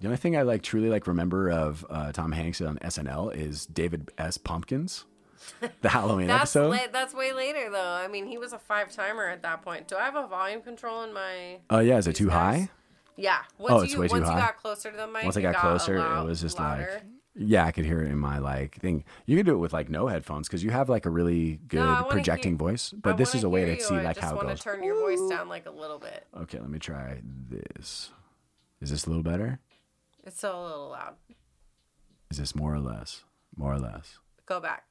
The only thing I like truly like remember of uh, Tom Hanks on SNL is David S. Pumpkins, the Halloween That's episode. la- that's way later though. I mean, he was a five timer at that point. Do I have a volume control in my? Oh yeah, is it too high? Yeah. Once Oh, it's you way too once high? you got closer to the mic, Once I it got closer, loud- it was just louder. like, yeah, I could hear it in my like thing. You could do it with like no headphones because you have like a really good I wanna projecting hear- voice. I But this is a way to you. see I like just how it goes. turn your voice down like a little bit. Okay, let me try this. Is this a little better? It's still a little loud. Is this more or less? More or less. Go back.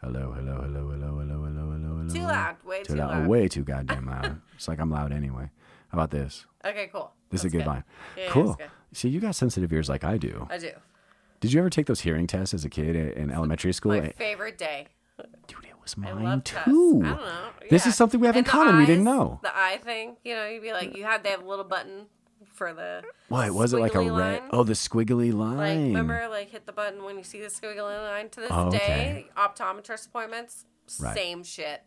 Hello, hello, hello, hello, hello, hello, hello, hello. Too loud. Way too, Too loud. loud. Way too goddamn loud. it's like I'm loud anyway. How about this? Okay, cool. This is a That's good line. Yeah, yeah, cool. that's good. See, you got sensitive ears like I do. I do. Did you ever take those hearing tests as a kid in elementary school? My favorite day. Dude, it was mine love tests. too. I don't know. This is something we have in And the common. we didn't know. The eye thing, you know, you'd be like, you had they have a little button for the What was it like a red? Oh, the squiggly like line. remember like hit the button when you see the squiggly line to this Oh, okay. day. Optometrist appointments, Right. same shit.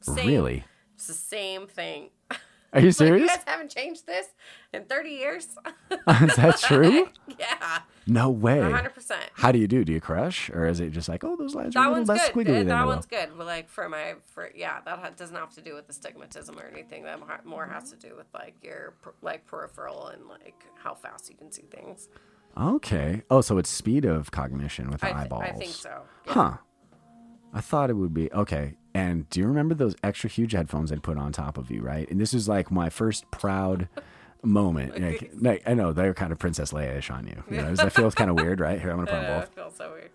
Same, Really? It's the same thing. Are you Like, you serious? guys haven't changed this in 30 years? is that true? yeah, No way. 100%. How do you do? Do you crush, or is it just like, oh, those lines are That a little less good. squiggly Uh, than That one's good. But like for my, for yeah, that ha- doesn't have to do with the stigmatism or anything. That more has to do with like your like peripheral and like how fast you can see things. Okay. Oh, so it's speed of cognition with the I, th- eyeballs. I think so. Yeah. Huh. I thought it would be okay. And do you remember those extra huge headphones I'd put on top of you, right? And this is like my first proud moment. Like, like, I know they're kind of Princess Leia-ish on you. You know, that feels kind of weird, right? Here, I'm gonna put on both. it feels so weird.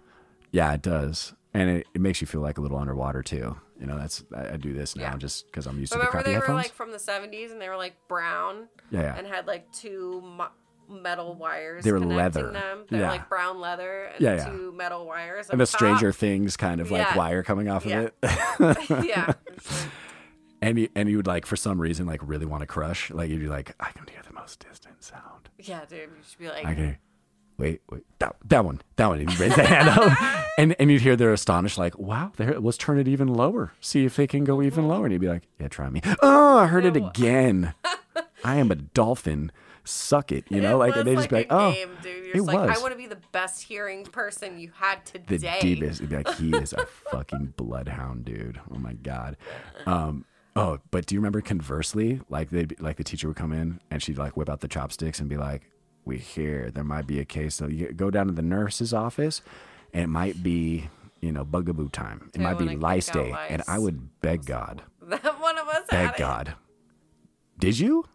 Yeah, it does, and it, it makes you feel like a little underwater too. You know, that's I, I do this now Yeah. just because I'm used to the Remember crappy they were like from the 70s and they were like brown yeah, yeah. and had like two metal mm. wires. They were leather. Them. They're Yeah. like brown leather and Yeah, yeah. two metal wires. and the up top. Stranger Things kind of like wire coming off Yeah. of it. yeah. and you, and you would like for some reason like really want to crush. Like you'd be like, I can hear the most distant sound. Yeah, dude. You should be like, I can. Wait, wait, that, that one, that one. And you raise the hand up, and and you'd hear they're astonished, like, "Wow, there, let's turn it even lower. See if they can go even mm-hmm. lower." And you'd be like, "Yeah, try me." Oh, I heard it again. I am a dolphin. Suck it, you know. it Like they just be a like, "Oh, game, dude. You're it like, was." I want to be the best hearing person you had the today. deepest. It'd be like, he is a fucking bloodhound, dude. Oh my god. Um. Oh, but do you remember conversely, like they like the teacher would come in and she'd like whip out the chopsticks and be like, "We hear there might be a case. So you go down to the nurse's office, and it might be." You know, bugaboo time. It They might be lice day, and I would beg God, That one of us beg it. God. Did you?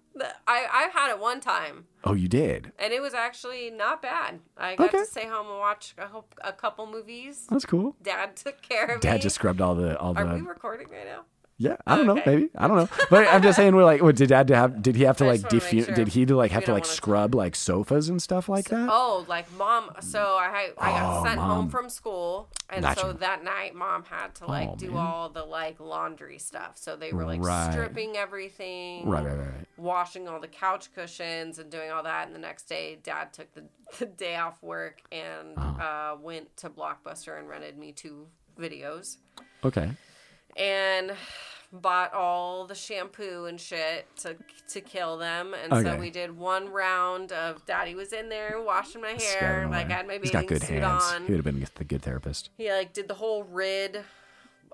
I I had it one time, Oh, you did. and it was actually not bad. I got Okay. to stay home and watch a, a couple movies. That's cool. Dad took care of me. Dad just scrubbed all the all Are the we recording right now? Yeah, I don't know, maybe I don't know, but I'm just saying we're like, what did Dad have? Did he have to I like defu- sure Did he to like have to like scrub like sofas and stuff like that? Oh, like mom. So I I got Oh, sent Mom. home from school, and Gotcha. so that night mom had to like Oh, do man. all the like laundry stuff. So they were like Right. stripping everything, Right, right, right, washing all the couch cushions and doing all that. And the next day, Dad took the, the day off work and Uh-huh. uh, went to Blockbuster and rented me two videos Okay. And bought all the shampoo and shit to to kill them. And Okay. so we did one round of Daddy was in there washing my hair, like. I had my He's bathing got good suit hands. on. He would have been the good therapist. He like did the whole rid,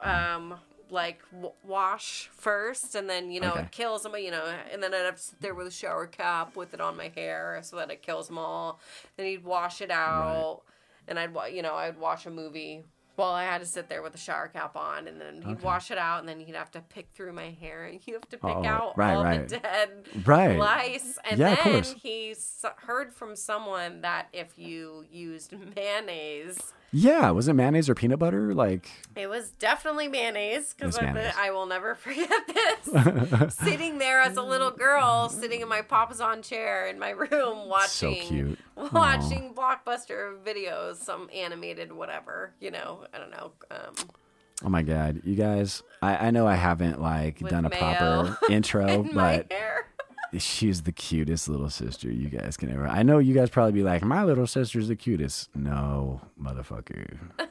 um, like w- wash first, and then you know Okay. it kills them. You know, and then I'd have to sit there with a shower cap with it on my hair so that it kills them all. Then he'd wash it out, and I'd you know I'd watch a movie. While I had to sit there with a shower cap on, and then he'd Okay. wash it out, and then he'd have to pick through my hair, and you have to pick Oh, out right, all right. the dead Right. lice. And Yeah, then he s- heard from someone that if you used mayonnaise, Yeah, was it mayonnaise or peanut butter? Like, it was definitely mayonnaise because. I will never forget this. sitting there as a little girl, sitting in my papasan chair in my room, watching so cute. watching blockbuster videos, some animated whatever, you know, I don't know. Um, oh my god, you guys! I, I know I haven't like done a proper intro, but. She's the cutest little sister you guys can ever. I know you guys probably be like, my little sister's the cutest. No, motherfucker.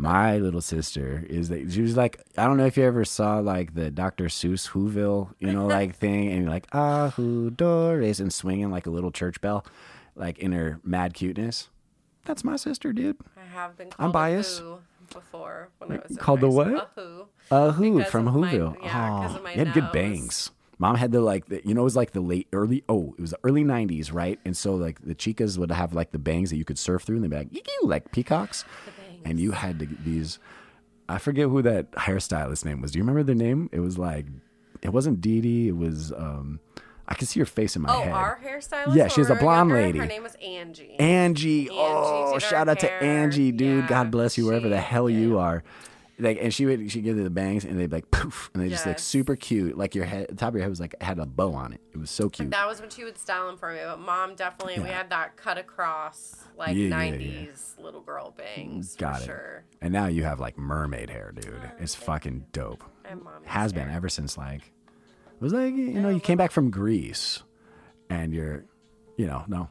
My little sister is that she was like I don't know if you ever saw like the Dr. Seuss Whoville, you know, like thing, and you're like ah who Doris and swinging like a little church bell. like in her mad cuteness. That's my sister, dude. I have been called I'm a biased. who before when I was in Called the what? A who. Uh, who Because from of my- Whoville? yeah, 'cause oh, of my you had good bangs. Mom had the like, the, you know, it was like the late early. Oh, it was the early '90s, right? And so like the chicas would have like the bangs that you could surf through, and they'd be like, "Eew," like peacocks. And you had to get these. I forget who that hairstylist name was. Do you remember their name? It was like, it wasn't Dee Dee. It was. um I can see her face in my Oh, head. our hairstylist. Yeah, she's a blonde younger, lady. Her name was Angie. Angie. Oh, shout out to. Angie, dude. Yeah, God bless you wherever the hell you are. Like, and she would she give you the bangs, and they'd be like poof, and they just like super cute. Like your head, the top of your head was like had a bow on it. It was so cute. That was when she would style them for me. But mom definitely, we had that cut across like Yeah, yeah, yeah. 90s little girl bangs. Got for it. sure. And now you have like mermaid hair, dude. Oh, it's fucking dope. Has been ever since like it was like you know you came back from Greece, and your, you know no,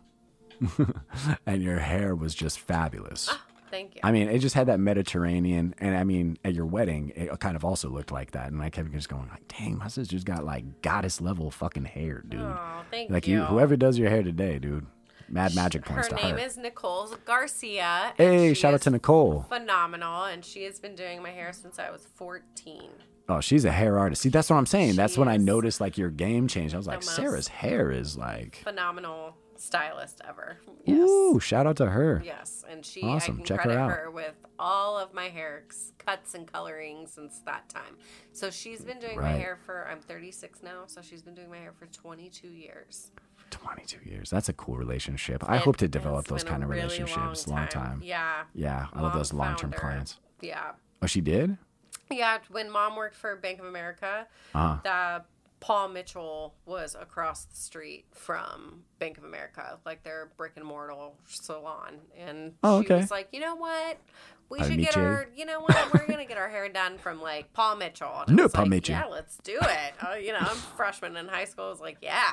and your hair was just fabulous. Ah. Thank you. I mean, it just had that Mediterranean, and I mean, at your wedding, it kind of also looked like that. And I kept just going, like, "Dang, my sister's got like goddess level fucking hair, dude." oh, thank like you. you, whoever does your hair today, dude, mad magic Her points to name her. is Nicole Garcia. hey, shout out to Nicole. Phenomenal, and she has been doing my hair since I was 14. Oh, she's a hair artist. See, that's what I'm saying. That's when I noticed like your game changed. I was like, Sarah's hair is like, Phenomenal stylist ever. Yes. ooh, shout out to her. Yes, and she Awesome. I can Check her credit out. her, with all of my hair c- cuts and coloring since that time. So she's been doing my hair for I'm 36 now, so she's been doing my hair for 22 years. 22 years. That's a cool relationship. I It hope to develop those kind of really relationships long time. Yeah. Yeah, I love those long term found clients. Yeah. Oh, she did? Yeah, when mom worked for Bank of America, Uh-huh. the Paul Mitchell was across the street from Bank of America, like their brick and mortar salon. And Oh, she okay. was like, you know what? We I'll should get you." our, you know what? We're gonna get our hair done from like Paul Mitchell. And No, Paul like, Mitchell. Yeah, let's do it. Uh, you know, I'm a freshman in high school. I was like, yeah.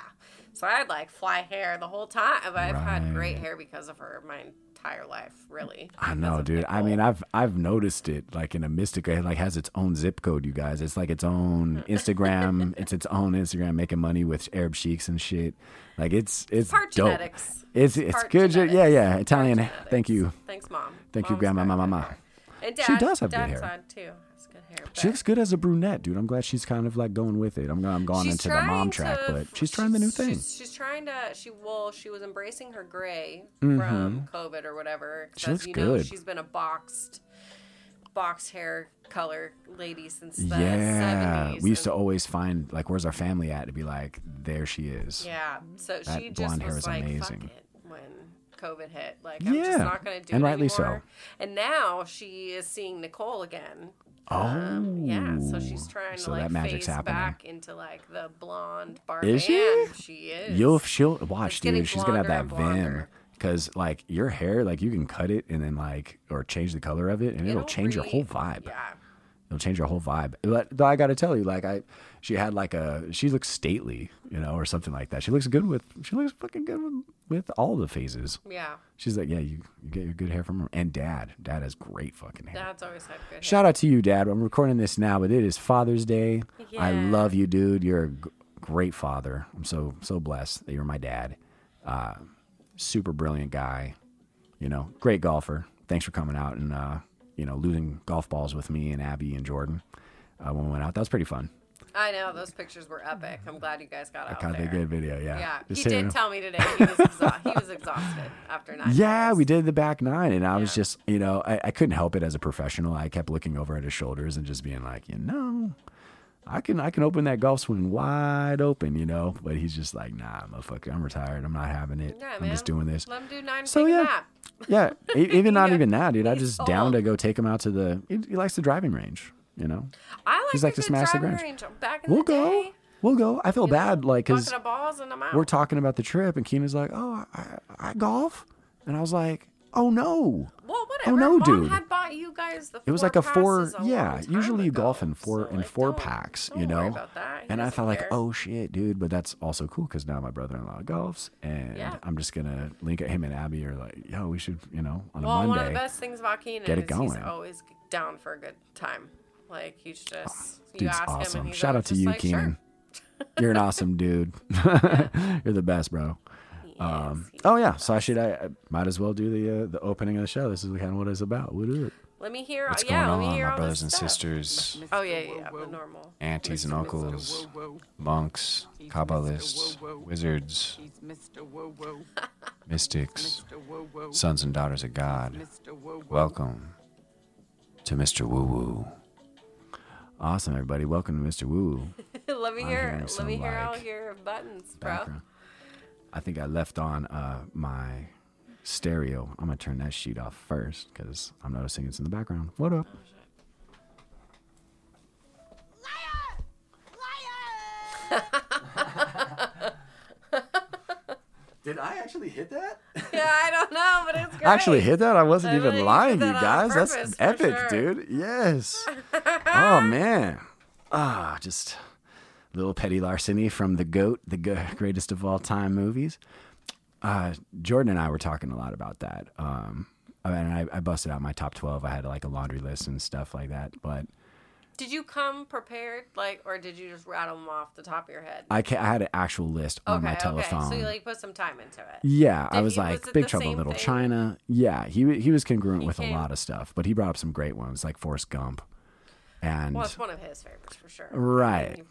So I had like fly hair the whole time. I've had great hair because of her my entire life, really. I know, dude. I mean, I've I've noticed it like in a Mystic. It like has its own zip code. You guys, it's like its own Instagram. it's its own Instagram, making money with Arab sheiks and shit. Like it's it's part dope. genetics. It's it's part good. genetics. Yeah, yeah. Italian. Thank you. Thanks, mom. Thank you, grandma, mama, mama. And dad, She does have good hair. side too. Has good hair. She looks good as a brunette, dude. I'm glad she's kind of like going with it. I'm I'm going into the mom track, to- but she's trying the new thing. She's, she's trying to. She well, she was embracing her gray from COVID or whatever. Mm-hmm. She looks you know, good. she's been a boxed, boxed hair color lady since the yeah, 70s. we used to always find like, where's our family at? To be like, there she is. Yeah, so That she just blonde hair was is like, amazing. Fuck it, when COVID hit. Like, I'm Yeah, just not going to do and it And rightly so. And now she is seeing Nicole again. Oh, Um, yeah, so she's trying so to like that magic's phase happening. back into like the blonde barb. Is she? She is. You'll she'll watch, dude. She's gonna have that vim. Cause like your hair, like you can cut it and then like or change the color of it, and it'll, change your whole vibe. Yeah. It'll change your whole vibe. But I got to tell you, like I, she had like a, she looks stately, you know, or something like that. She looks good with, she looks fucking good with, with all the phases. Yeah. She's like, yeah, you, you get your good hair from her. And dad, dad has great fucking hair. Dad's always had good hair. Shout out to you, Dad. I'm recording this now, but it is Father's Day. I love you, dude. You're a g- great father. I'm so so blessed that you're my dad. Uh, super brilliant guy. You know, great golfer. Thanks for coming out and uh, you know losing golf balls with me and Abby and Jordan uh, when we went out. That was pretty fun. I know those pictures were epic. I'm glad you guys got out Caught there. the good video. Yeah. Yeah, he did saying. tell me today he was he was exhausted after nine. Yeah, holes. we did the back nine, and I was just, you know, I, I couldn't help it as a professional. I kept looking over at his shoulders and just being like, you know, I can I can open that golf swing wide open, you know. But he's just like, nah, motherfucker, I'm retired. I'm not having it. Yeah, I'm man. just doing this. Let him do nine. So, yeah. yeah. Even not Yeah. even that, dude. I just down to go take him out to the. He, he likes the driving range, you know. I like, He's like to smash the driving range. range. Back in We'll the go. day, We'll go. I feel know, bad, like, cause balls and I'm out. we're talking about the trip, and Keenan's like, "Oh, I, I golf," and I was like, "Oh no." well, whatever. no, dude. had bought you guys the. It was like a four, yeah. Usually you ago. golf in four So, in like, four don't- packs, don't you know. worry about that. And I doesn't like, oh shit, dude. But that's also cool because now my brother-in-law golfs, and Yeah. I'm just gonna link at him and Abby are like, yo, we should, you know, on a Well, one of Monday. the best things about Keenan Get it is he's always down for a good time. Like he's just you Dude's ask him awesome. Shout out to you, like, Keenan. Sure. You're an awesome dude. You're the best, bro. Um, Yes, oh yeah, so I should I, I might as well do the uh, the opening of the show. This is kind of what it's about. We'll it. Let me hear. What's yeah, going let me on, hear my all brothers and stuff. sisters, Oh yeah, yeah, yeah, the normal. aunties and uncles, monks, kabbalists, wizards, mystics, sons and daughters of God. Welcome to Mr. Woo Woo. Awesome, everybody. Welcome to Mr. Woo Woo. let me hear. Let me hear all your buttons, bro. background. I think I left on uh, my stereo. I'm gonna turn that sheet off first because I'm noticing it's in the background. What up? Liar! Liar! Did I actually hit that? Yeah, I don't know, but it's great. I actually hit that. I wasn't I even lying, you guys. purpose, That's epic, sure. dude. Yes. oh man. Ah, just little petty larceny from the goat, the greatest of all time movies. Uh, Jordan and I were talking a lot about that. Um, I mean, I, I busted out my top twelve. I had like a laundry list and stuff like that, but Did you come prepared, like, or did you just rattle them off the top of your head? I ca- I had an actual list on okay, my telephone. okay. So you like put some time into it. Yeah, I was he- like was Big Trouble in Little thing? China. Yeah, he he was congruent He with came- a lot of stuff, but he brought up some great ones like Forrest Gump, and Well, it's one of his favorites for sure. Right. You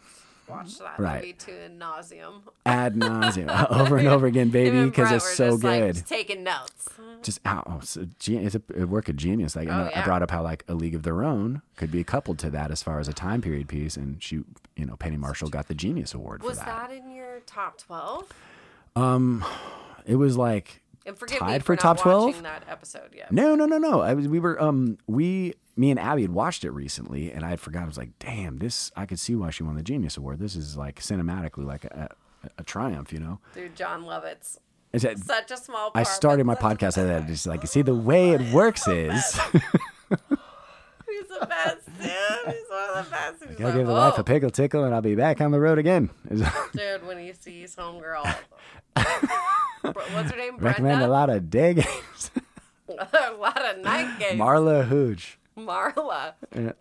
watched that Right. movie to ad nauseum. ad nauseum over and over again, baby, because it's so just, like, good. just taking notes. Just oh, so ge- it's a, work of genius. Like I, Oh, know, I brought up how like a League of Their Own could be coupled to that as far as a time period piece, and she, you know, Penny Marshall got the Genius Award Was for that. that in your top twelve? Um, It was like And forgive me Tied for, for top 12? watching that episode yet. No, no, no, no. I was, we were, um, we, me and Abby had watched it recently, and I had forgotten. I was like, damn, this. I could see why she won the Genius Award. This is like cinematically like a, a, a triumph, you know. Dude, Jon Lovitz. That, Such a small I started my podcast at that. Just like, you see, the way it works is, He's the best, dude. He's one of the best. He's I'll like, give the wife "Oh." a pickle tickle, and I'll be back on the road again. Dude, when he sees homegirl. What's her name? Recommend Brenda? a lot of day games. a lot of night games. Marla Hooch. Marla.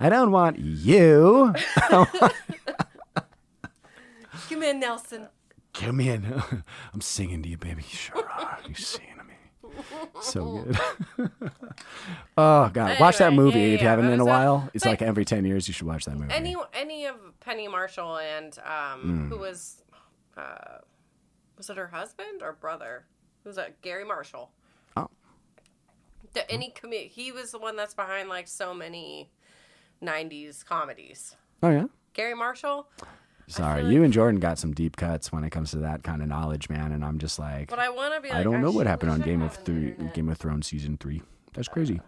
I don't want you. Come in, Nelson. Come in. I'm singing to you, baby. You sure are. You singing to me. So good. oh God, watch that movie yeah, if you yeah, haven't in a while. It's like every ten years you should watch that movie. Any any of Penny Marshall and um, Hmm. who was uh, was it her husband or brother? Who's that? Garry Marshall. Oh. The, any commi- he was the one that's behind like so many '90s comedies. Oh yeah. Garry Marshall. Sorry, feel you and Jordan got some deep cuts when it comes to that kind of knowledge, man. And I'm just like, But I want to be. Like, I don't know what happened on Game of Three. Game of Thrones season three. That's crazy.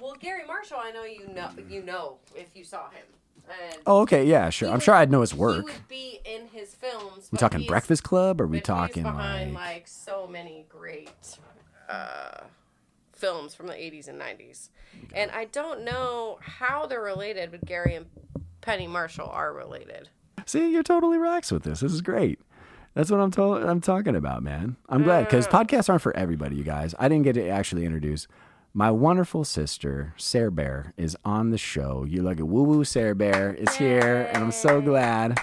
Well, Garry Marshall, I know you know. You know if you saw him. And Oh, okay, yeah, sure. I'm would- sure I'd know his He work. would be in his films. We talking Breakfast Club, or we talking behind like? like so many great uh, films from the 80s and 90s. And I don't know how they're related, but Garry and Penny Marshall are related. See, you're totally rocks with this. This is great. That's what I'm I'm talking about, man. I'm glad because podcasts aren't for everybody, you guys. I didn't get to actually introduce my wonderful sister, Sarah Bear, is on the show. You look at Woo Woo Sarah Bear is here, and I'm so glad.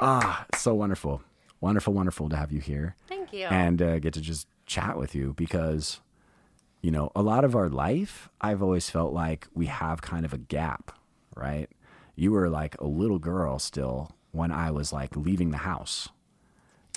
Ah, so wonderful, wonderful, wonderful to have you here Thank you. and uh, get to just chat with you because you know a lot of our life i've always felt like we have kind of a gap right you were like a little girl still when i was like leaving the house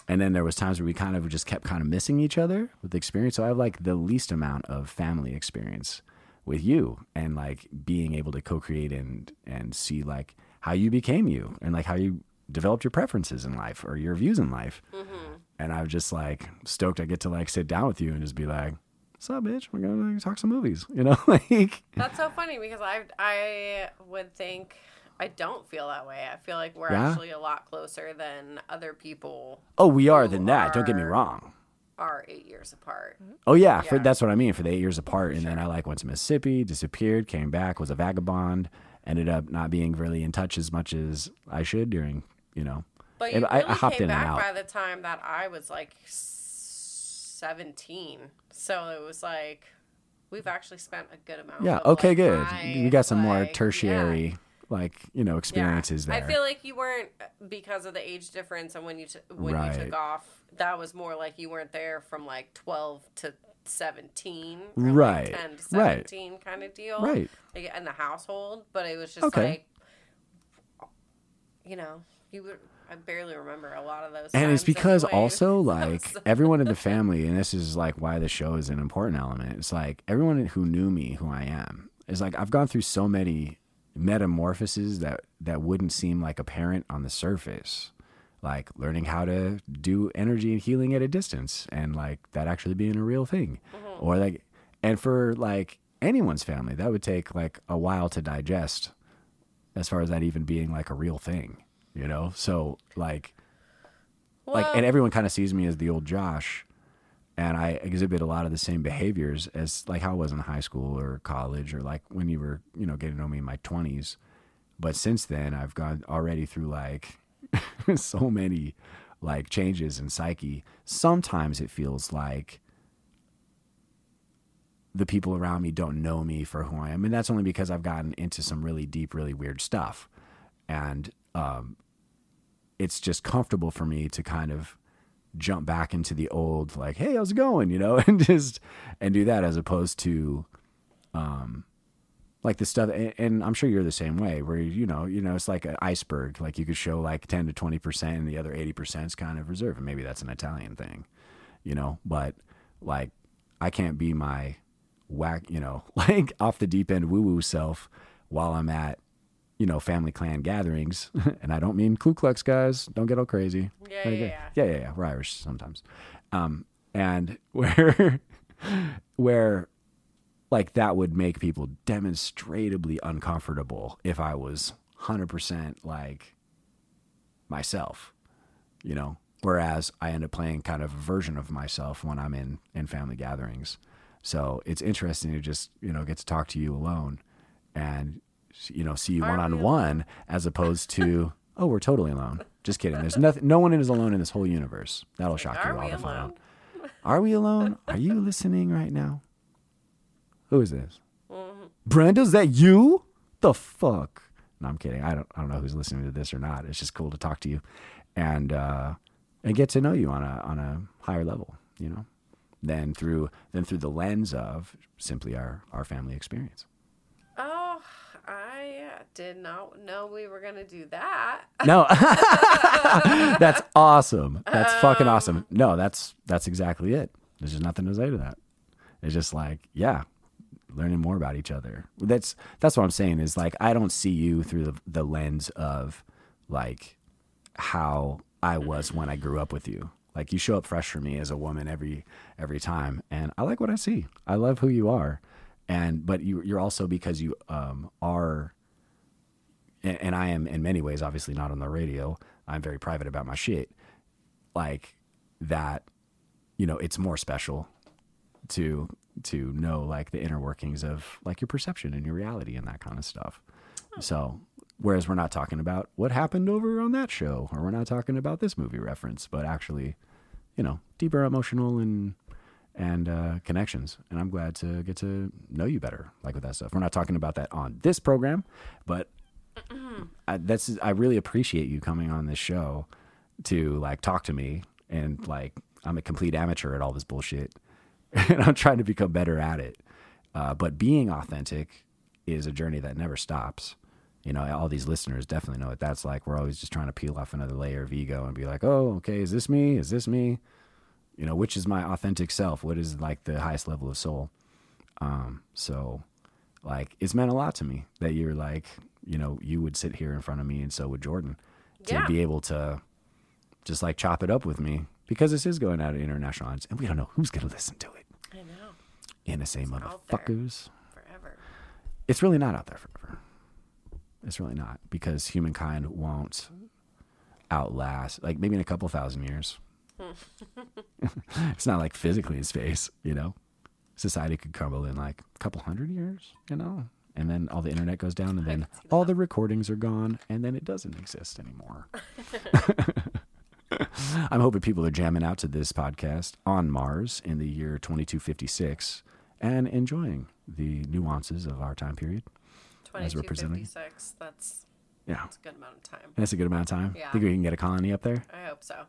and then there was times where we kind of just kept kind of missing each other with the experience so i have like the least amount of family experience with you and like being able to co-create and and see like how you became you and like how you developed your preferences in life or your views in life mm-hmm. and I'm just like stoked I get to like sit down with you and just be like, "What's up, bitch? We're gonna like, talk some movies," you know? like, That's so funny because I I would think I don't feel that way. I feel like we're Yeah? actually a lot closer than other people oh, we are than that. Don't get me wrong. are eight years apart. Oh yeah, For, that's what I mean. For the eight years apart, and then I like went to Mississippi, disappeared, came back, was a vagabond, ended up not being really in touch as much as I should during, you know. But you I- really I hopped came in and out. by the time that I was like seventeen. So it was like we've actually spent a good amount. Yeah. Okay. like, good. my, we got some more like, tertiary like you know experiences there. I feel like you weren't uh, because of the age difference and when you t- when you took off. That was more like you weren't there from like twelve to seventeen, Right. Like Ten to Right. seventeen kind of deal, Right. Like in the household, but it was just Okay. like, you know, you would. I barely remember a lot of those. and it's because anyway. also like everyone in the family and this is like why the show is an important element it's like everyone who knew me who i am is like i've gone through so many metamorphoses that that wouldn't seem like apparent on the surface. Like learning how to do energy and healing at a distance and like that actually being a real thing. Mm-hmm. Or like and for like anyone's family that would take like a while to digest as far as that even being like a real thing you know? So like like and everyone kind of sees me as the old Josh and I exhibit a lot of the same behaviors as like how I was in high school or college or like when you were, you know, getting to know me in my 20s. But since then, I've gone already through like so many like changes in psyche. Sometimes it feels like the people around me don't know me for who I am. And that's only because I've gotten into some really deep, really weird stuff. And um, it's just comfortable for me to kind of jump back into the old like hey how's it going? you know and just and do that as opposed to um like the stuff and, and i'm sure you're the same way where you know you know it's like an iceberg like you could show like 10 to 20 percent and the other 80 percent is kind of reserved and maybe that's an italian thing you know but like i can't be my whack you know like off the deep end woo woo self while i'm at you know family clan gatherings and i don't mean ku klux guys don't get all crazy. Yeah, yeah, yeah. yeah yeah yeah we're irish sometimes. Um and where where like that would make people demonstrably uncomfortable if i was 100% like myself you know? Whereas i end up playing kind of a version of myself when i'm in in family gatherings. So it's interesting to just you know get to talk to you alone and you know see you one on one as opposed to oh we're totally alone. Just kidding. There's nothing no one is alone in this whole universe. That'll shock Are you all to find out. Are we alone? Are you listening right now? Who is this? Mm-hmm. brenda is that you? The fuck? No i'm kidding. I don't i don't know who's listening to this or not. It's just cool to talk to you and uh and get to know you on a on a higher level you know than through than through the lens of simply our our family experience did not know we were gonna do that. No, that's awesome. That's fucking awesome. No, that's that's exactly it. There's just nothing to say to that. It's just like, yeah, learning more about each other. That's that's what I'm saying. Is like I don't see you through the the lens of like how I was when I grew up with you. Like you show up fresh for me as a woman every every time, and I like what I see. I love who you are, and but you you're also because you um are and, I am in many ways, obviously not on the radio. I'm very private about my shit. Like that, you know, it's more special to to know like the inner workings of like your perception and your reality and that kind of stuff. So, whereas we're not talking about what happened over on that show, or we're not talking about this movie reference, but actually, you know, deeper emotional and and uh, connections. And I'm glad to get to know you better, like with that stuff. We're not talking about that on this program, but I, that's I really appreciate you coming on this show to like talk to me and like I'm a complete amateur at all this bullshit and I'm trying to become better at it. Uh, but being authentic is a journey that never stops. You know, all these listeners definitely know what that's like. We're always just trying to peel off another layer of ego and be like, oh, okay, is this me? Is this me? You know, which is my authentic self? What is like the highest level of soul? Um, so like it's meant a lot to me that you're like, you know, you would sit here in front of me and so would Jordan to Yeah. be able to just like chop it up with me because this is going out at international audience and we don't know who's going to listen to it. I know. NSA there. motherfuckers. Forever. It's really not out there forever. It's really not because humankind won't outlast, like maybe in a couple thousand years. it's not like physically in space, you know. Society could crumble in like a couple hundred years, you know, and then all the internet goes down, and then all the recordings are gone, and then it doesn't exist anymore. I'm hoping people are jamming out to this podcast on Mars in the year 2256 and enjoying the nuances of our time period. as we're presenting. 2256. That's Yeah, that's a good amount of time. that's a good amount of time. Yeah. Think we can get a colony up there? I hope so.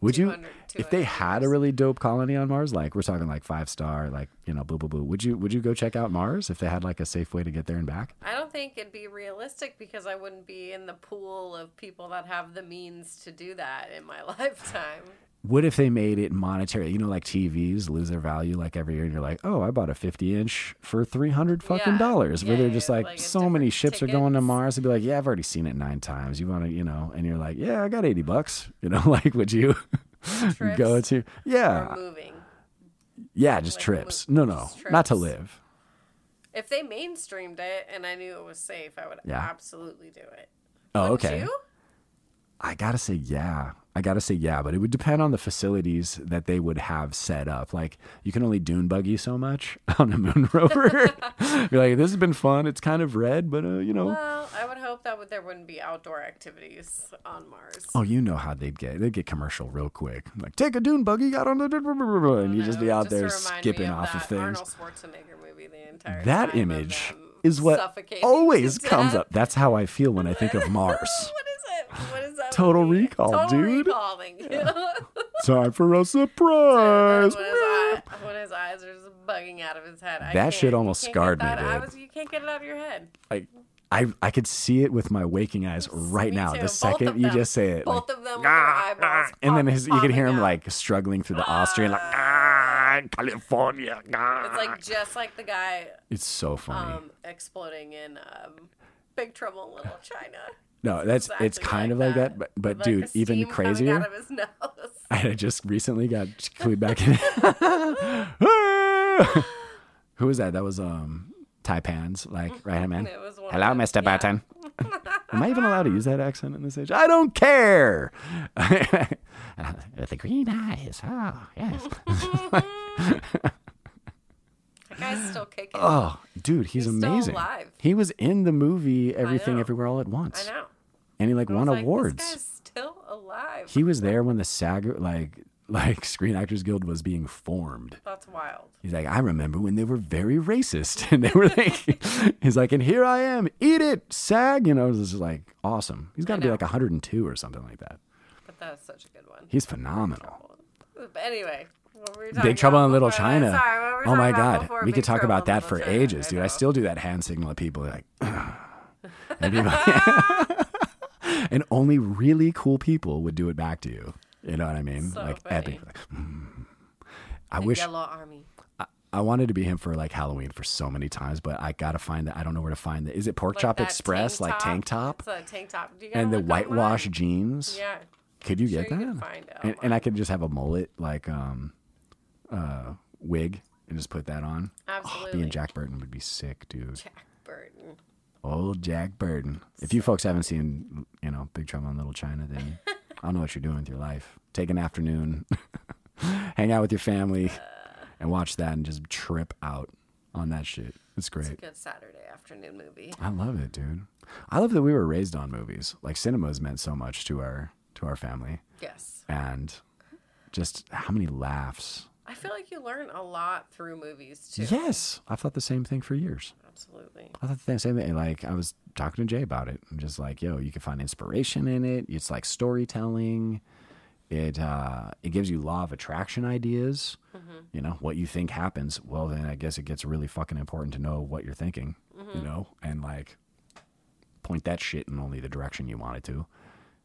Would you, if they had a really dope colony on Mars, like we're talking like five star, like you know, boo boo boo? Would you would you go check out Mars if they had like a safe way to get there and back? I don't think it'd be realistic because I wouldn't be in the pool of people that have the means to do that in my lifetime. What if they made it monetary? You know, like TVs lose their value like every year, and you're like, oh, I bought a 50 inch for 300 fucking Yeah. dollars. Where Yeah, they're just like, like so many ships are going to. Mars. They'd be like, yeah, I've already seen it nine times. You want to, you know, and you're like, yeah, I got 80 bucks. You know, like, would you Trips go to, yeah, moving. yeah, just like, trips. No, no, just not to live. If they mainstreamed it and I knew it was safe, I would Yeah. absolutely do it. Oh, Wouldn't okay. You? I gotta say, yeah. I gotta say, yeah, but it would depend on the facilities that they would have set up. Like, you can only dune buggy so much on a moon rover. You're like, this has been fun. It's kind of red, but uh, you know. Well, I would hope that there wouldn't be outdoor activities on Mars. Oh, you know how they'd get. They'd get commercial real quick. Like, take a dune buggy, out on the, and you just be out to there skipping of off of things. Arnold Schwarzenegger movie the entire That image is what always comes up. That's how I feel when I think of Mars. Total? Recall, Total dude. Recall, thank you. Time for a when, surprise. his eye, when his eyes are just bugging out of his head. I That can't- shit almost can't scarred me, that- I dude. was, you can't get it out of your head. I, I, I could see it with my waking eyes right Me now. too. The Both second you them. just say it, like, Both of them with their eyeballs. and then pop- his, you could hear popping him out. like struggling through the Austrian, like ah, California. ah." It's like just like the guy it's so funny. um, exploding in um, Big Trouble in Little China. No, that's it's Exactly kind of like like that, but, but With, dude, like, the even crazier. Out of his nose. I just recently got clued back in. Who was that? That was um Taipan's like right hand man. It was one of Hello, them. Mr. Yeah. Button. Am I even allowed to use that accent in this age? I don't care. With the green eyes. Oh, yes. That guy's still kicking. Oh, dude, he's, He's still amazing. alive. He was in the movie Everything. Everywhere All at Once. I know. And he like I won like, awards. Still alive. He was there when the SAG like like Screen Actors Guild was being formed. That's wild. He's like, I remember when they were very racist, and they were like, he's like, and here I am, eat it, SAG. You know, this is like awesome. He's got to be like 102 or something like that. But that's such a good one. He's phenomenal. But anyway, we Big Trouble in Little? China. Sorry, we oh my God, we Big could talk Trouble about that for China? ages, dude. I still do that hand signal at people like, and only really cool people would do it back to you. You know what I mean? So like funny. epic. Like, mm. I The wish Yellow Army. I wanted to be him for like Halloween for so many times, but I gotta find that. I don't know where to find that. Is it Pork Like Chop Express, like tank top, It's a tank top. You and the whitewash online. jeans? Yeah. Could you Sure get you that? can find it and, and I could just have a mullet like um, uh, wig and just put that on. Absolutely. Being Jack Burton would be sick, dude. Jack Burton. Old Jack Burton. If you folks haven't seen, you know, Big Trouble in Little China, then I don't know what you're doing with your life. Take an afternoon, hang out with your family, and watch that and just trip out on that shit. It's It's a great. good Saturday afternoon movie. I love it, dude. I love that we were raised on movies. Like cinemas meant so much to our to our family, Yes. and just how many laughs. I feel like you learn a lot through movies too. Yes, I thought the same thing for years. Absolutely. I thought the same thing. Like I was talking to Jay about it. I'm just like, yo, you can find inspiration in it. It's like storytelling. It uh, it gives you law of attraction ideas. You know what you think happens. Well, then I guess it gets really fucking important to know what you're thinking. You know, and like point that shit in only the direction you want it to.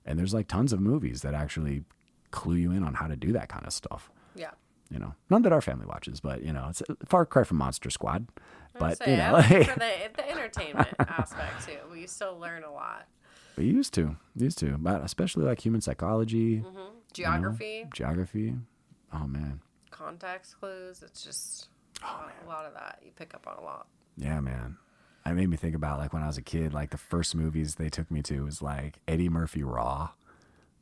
And there's like tons of movies that actually clue you in on how to do that kind of stuff. You know, none that our family watches, but you know, it's a far cry from Monster Squad. But Say, you know, like for the, the entertainment aspect too. We still learn a lot. We used to, used to, but especially like human psychology, mm-hmm. you know, Geography, geography. Oh man, context clues. It's just oh, a, lot, a lot of that. You pick up on a lot. yeah, man. It made me think about like when I was a kid. Like the first movies they took me to was like Eddie Murphy Raw.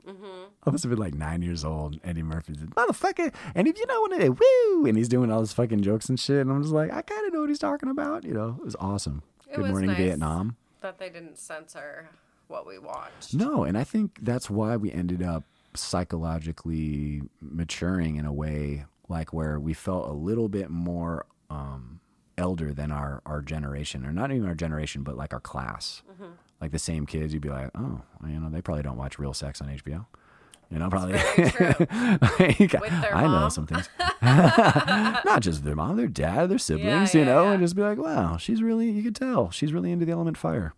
Mm-hmm. I must have been like nine years old. And Eddie Murphy's motherfucker, and if you know when they woo, and he's doing all his fucking jokes and shit, and I'm just like, I kind of know what he's talking about. You know, it was awesome. It Good was Morning nice. Vietnam. That they didn't censor what we watched. No, and I think that's why we ended up psychologically maturing in a way like where we felt a little bit more um elder than our our generation, or not even our generation, but like our class. Mm-hmm. Like the same kids, you'd be like, oh, you know, they probably don't watch Real Sex on HBO. You know, probably. Like, With their I know some things. Not just their mom, their dad, their siblings. you yeah, know, yeah. and just be like, wow, she's really. You could tell she's really into the element fire.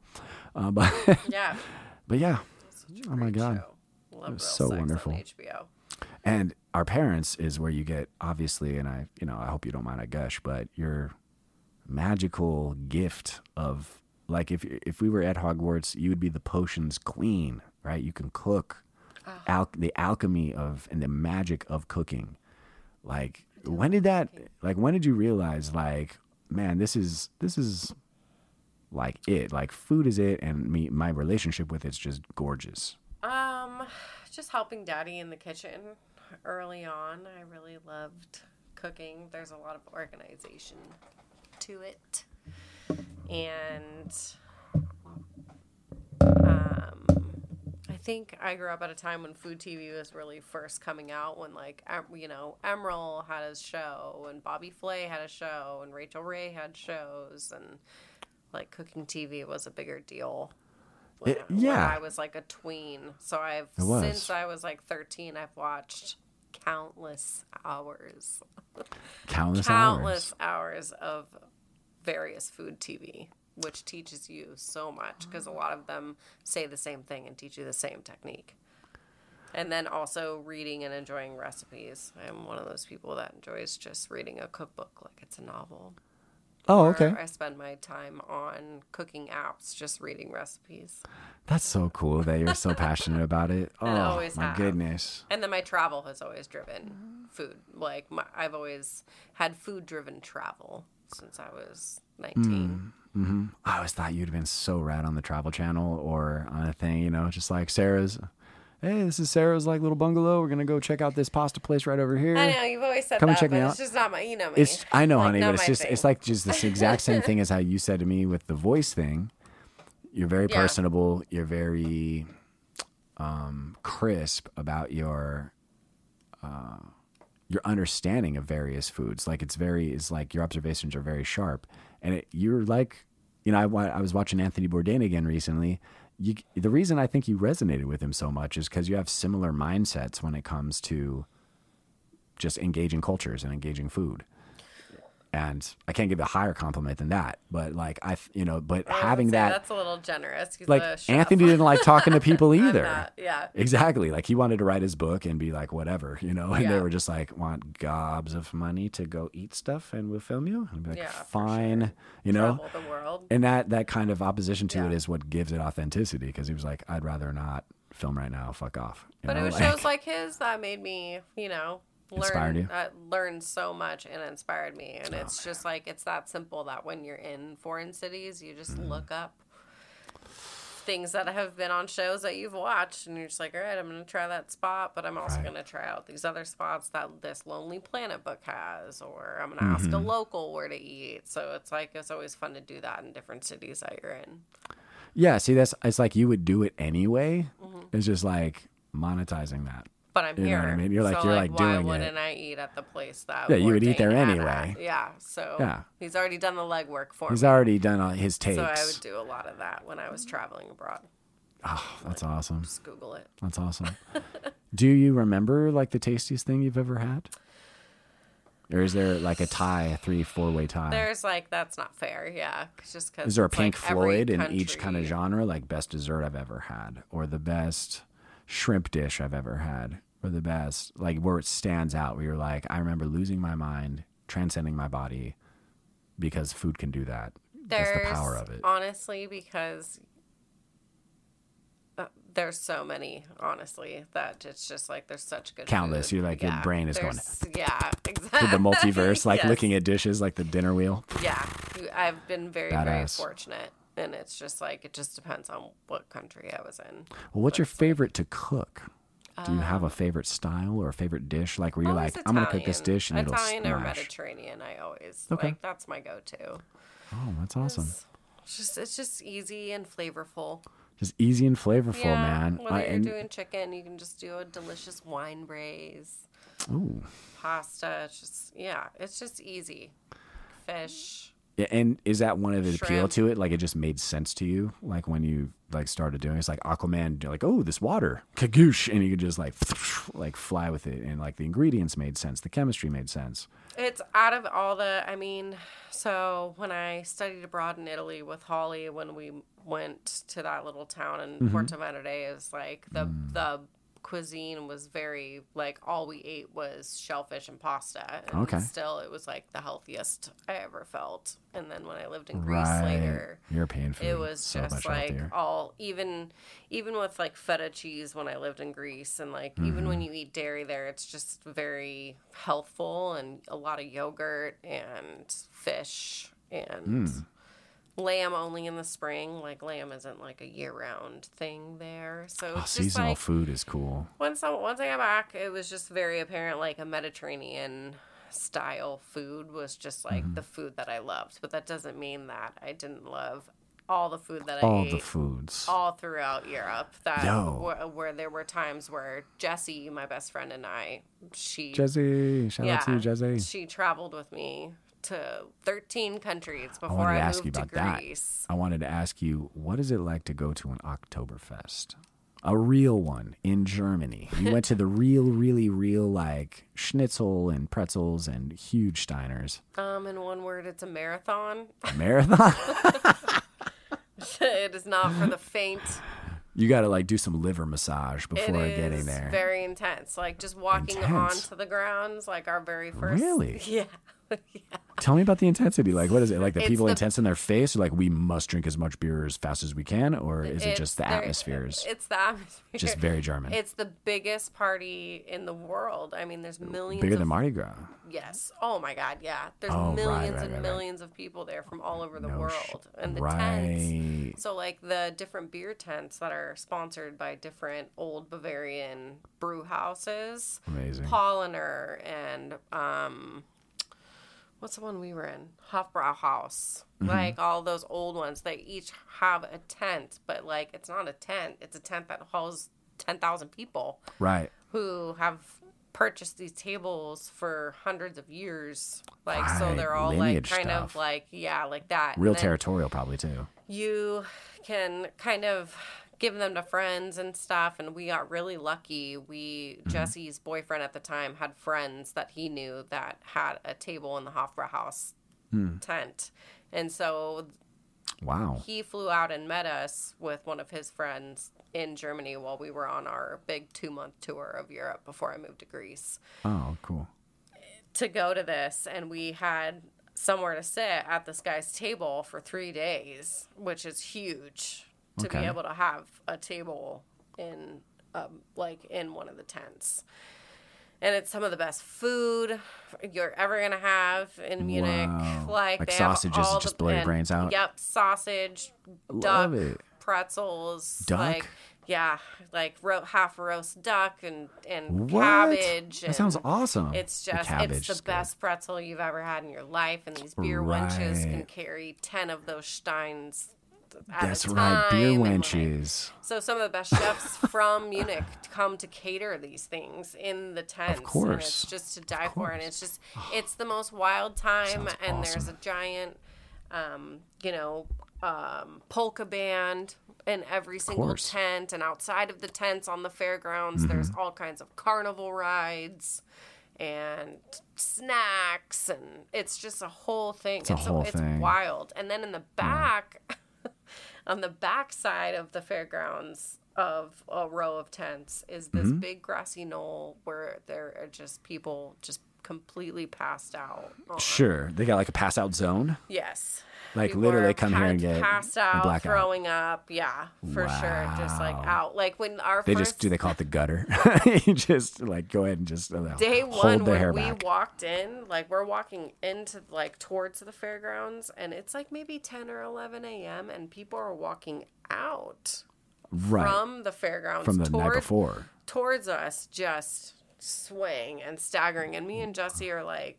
Uh, but Yeah. but yeah, Oh my God. show. Love was so wonderful. HBO. and our parents is where you get obviously, and I you know I hope you don't mind I gush, but your magical gift of like if if we were at Hogwarts, you would be the potions queen, right? You can cook. Ah. Al- the alchemy of and the magic of cooking. Like when did that like when did you realize like man this is this is like it like food is it and me my relationship with it's just gorgeous. Um, just helping daddy in the kitchen early on. I really loved cooking. There's a lot of organization to it. And um I think I grew up at a time when food TV was really first coming out when like you know, Emeril had his show and Bobby Flay had a show and Rachael Ray had shows and like cooking TV was a bigger deal. It- yeah. I was like a tween. So I've since I was like 13 I've watched countless hours. Countless, countless hours. hours of various food TV, which teaches you so much because a lot of them say the same thing and teach you the same technique. And then also reading and enjoying recipes. I'm one of those people that enjoys just reading a cookbook like it's a novel. Oh, Or okay. I spend my time on cooking apps, just reading recipes. That's so cool that you're so passionate about it. Oh, my have. goodness. And then my travel has always driven food. Like my, I've always had food driven travel since I was 19. I always thought you'd have been so rad on the Travel Channel or on a thing, you know, just like Sarah's. Hey, this is Sarah's like little bungalow. We're gonna go check out this pasta place right over here. I know you've always said Come and check but me it's just not my. You know me. It's I know, Like, honey, but it's just thing. it's like just this exact same thing as how you said to me with the voice thing. You're very Yeah. personable. You're very um, crisp about your uh, your understanding of various foods. Like it's very it's like your observations are very sharp, and it, you're like, you know, I, I was watching Anthony Bourdain again recently. You, the reason I think you resonated with him so much is because you have similar mindsets when it comes to just engaging cultures and engaging food. And I can't give a higher compliment than that, but like I, you know, but having that, That's a little generous. He's like. Anthony didn't like talking to people either. not- yeah. Exactly. Like he wanted to write his book and be like, whatever, you know, and they were just like, want gobs of money to go eat stuff and we'll film you. And be like, Yeah, fine, you know? Travel the world. And that, that kind of opposition to it Yeah. is what gives it authenticity because he was like, I'd rather not film right now. Fuck off. You But know, it was shows like his that made me, you know, Inspired learn you? Oh, uh, learn so much and inspired me. And it's just like it's that simple that when you're in foreign cities, you just Mm. look up things that have been on shows that you've watched and you're just like, all right, I'm going to try that spot, but I'm also Right. going to try out these other spots that this Lonely Planet book has, or I'm going to ask a Mm-hmm. local where to eat. So it's like, it's always fun to do that in different cities that you're in. yeah, see, that's, it's like you would do it anyway. Mm-hmm. It's just like monetizing that. But I'm You know here. what I mean? You're like- so you're, like, like, why doing it. wouldn't I eat at the place that? Yeah, you would eat there anyway. at? Yeah. So Yeah. he's already done the legwork for He's me. He's already done all his takes. So I would do a lot of that when I was traveling abroad. oh, that's awesome. Just Google it. That's awesome. Do you remember like the tastiest thing you've ever had? Or is there like a tie, a three, four way tie? There's like that's not fair. Yeah, 'cause just because is there a Pink like Floyd in each kind of genre, like best dessert I've ever had, or the best shrimp dish I've ever had, the best like where it stands out? Where you're like, I remember losing my mind, transcending my body, because food can do that. There's That's the power of it. honestly because uh, there's so many honestly that it's just like there's such good Countless. food. You're like, your brain is going yeah exactly the multiverse, like Yes. looking at dishes, like the dinner wheel. Yeah, I've been very, very fortunate, and it's just like it just depends on what country I was in. Well, what's your favorite to cook? Do you have a favorite style or a favorite dish? Like where you're Always oh, like, I'm gonna cook this dish and Italian it'll smash? or. Mediterranean. I always Okay. like that's my go-to. Oh, that's awesome. It's just it's just easy and flavorful. Just easy and flavorful, yeah, man. whether I- you're and, doing chicken, you can just do a delicious wine braise, ooh, pasta. It's just yeah, it's just easy. Fish. Yeah, And is that one of the appeal to it? Like it just made sense to you, like when you like started doing it? it's like Aquaman. You're like, oh, this water, kagoosh, and you could just like like fly with it, and like the ingredients made sense, the chemistry made sense. It's out of all the, I mean, so when I studied abroad in Italy with Holly, when we went to that little town in Mm-hmm. Porto Venere, is like the Mm. the cuisine was very like all we ate was shellfish and pasta. And Okay. Still, it was like the healthiest I ever felt. And then when I lived in Greece Right, later, European food. it was so just like healthier. all even even with like feta cheese when i lived in greece and like even Mm-hmm. when you eat dairy there it's just very healthful and a lot of yogurt and fish and Hmm. Lamb only in the spring like lamb isn't like a year-round thing there so Oh, seasonal like food is cool. once I, once I got back, it was just very apparent like a Mediterranean style food was just like Mm-hmm. the food that I loved. But that doesn't mean that I didn't love all the food that All I ate the foods. all throughout Europe. That where, where there were times where Jessie, my best friend, and I, she Jesse, shout yeah, out to you, Jesse. she traveled with me to 13 countries I before I, to ask you moved to about that. Greece. I wanted to ask you, what is it like to go to an Oktoberfest? A real one in Germany. You went to the real, really real, like schnitzel and pretzels and huge Steiners. Um, in one word, it's a marathon. A marathon? it is not for the faint. you got to like do some liver massage It before is getting there. very intense. Like just walking Intense. onto the grounds, like our very first. Really? Yeah. Tell me about the intensity. Like, what is it? Like the It's people the- intense in their face, or like we must drink as much beer as fast as we can, or is it just the very- atmospheres? It's the atmosphere. Just very German. It's the biggest party in the world. I mean, there's millions. Bigger of, than Mardi Gras. Yes. Oh my God. Yeah. There's Oh, millions right, and right, right. millions of people there from all over the No world, and the tents. right. So like the different beer tents that are sponsored by different old Bavarian brew houses. Amazing. Paulaner and um what's the one we were in? Hofbrauhaus. Mm-hmm. Like all those old ones. They each have a tent, but like it's not a tent. It's a tent that holds ten thousand people Right. who have purchased these tables for hundreds of years. Like so they're all like kind stuff. of like yeah, like that. Real territorial, probably too. you can kind of give them to friends and stuff and we got really lucky. We mm-hmm. jesse's boyfriend at the time had friends that he knew that had a table in the hofbrauhaus hmm. tent. And so Wow. he flew out and met us with one of his friends in germany while we were on our big two month tour of europe before i moved to greece. Oh, cool. to go to this and we had somewhere to sit at this guy's table for three days which is huge to Okay. be able to have a table in um, like in one of the tents and it's some of the best food you're ever gonna have in Munich. Wow. Like, Like sausages that just the- blow your brains out? Yep, sausage, Love duck, it. pretzels, Duck? like yeah, like ro- half roast duck and and What? cabbage. That sounds awesome. it's just cabbage it's the good. best pretzel you've ever had in your life, and these beer wenches can carry ten of those steins. At That's right. Beer like, wenches. so some of the best chefs from Munich come to cater these things in the tents. Of course. it's just to die for, and it's just it's the most wild time. Sounds and there's a giant, um, you know, um, polka band in every single. Mm-hmm. tent, and outside of the tents on the fairgrounds, there's all kinds of carnival rides. And snacks, and it's just a whole thing. It's, a whole it's thing. wild. And then in the back, on the back side of the fairgrounds of a row of tents is this Mm-hmm. big grassy knoll where there are just people just completely passed out. on- Sure. They got like a pass out zone. Yes. Like People literally come here and get passed out, blackout. throwing up. Yeah, for sure. Just like out. Like when our They first just do they call it the gutter? you just like go ahead and just uh, day one when we back. walked in, like we're walking into like towards the fairgrounds, and it's like maybe ten or eleven a.m. and people are walking out right from the fairgrounds from the night before. towards us, just swaying and staggering. And me and Jesse are like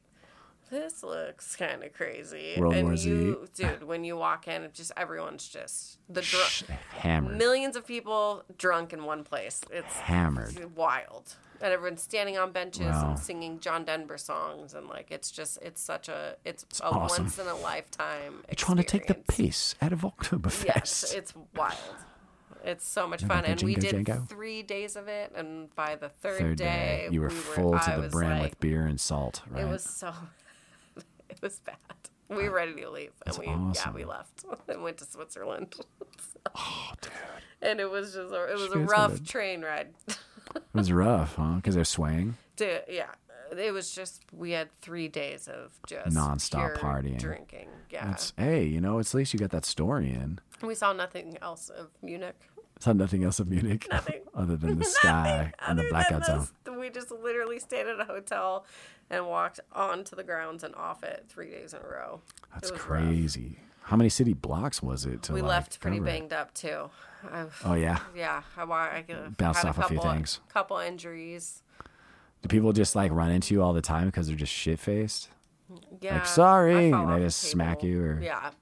this looks kind of crazy. World and War Z. you, dude, when you walk in, it just everyone's just the drunk. hammered, Millions of people drunk in one place. It's hammered. wild. And everyone's standing on benches Wow. and singing John Denver songs, and like it's just it's such a it's, a awesome. once in a lifetime. You're trying to take the piss out of Oktoberfest. Yes, it's wild. It's so much fun, a and we did three days of it, and by the third, Third day, day, you were we full to the brim like, with beer and salt, right? It was so. it was bad. We were ready to leave, and That's we yeah we left and went to Switzerland, oh, dude. and it was just a, it was a Switzerland. rough train ride. It was rough, huh? Because they're swaying. Dude, yeah, it was just we had three days of just Nonstop partying. drinking. Yeah, That's hey, you know, it's at least you got that story in. we saw nothing else of Munich. Saw nothing else of Munich Nothing. other than the sky and the blackout zone. this, We just literally stayed at a hotel and walked onto the grounds and off it three days in a row. That's was rough. crazy. How many city blocks was it? To We like, left pretty cover banged up too. I've, Oh yeah. yeah, I, I could- Bounced off a few couple- things. Couple injuries. Do people just like run into you all the time because they're just shit faced? Yeah, I sorry, and they a just smack you or- yeah. It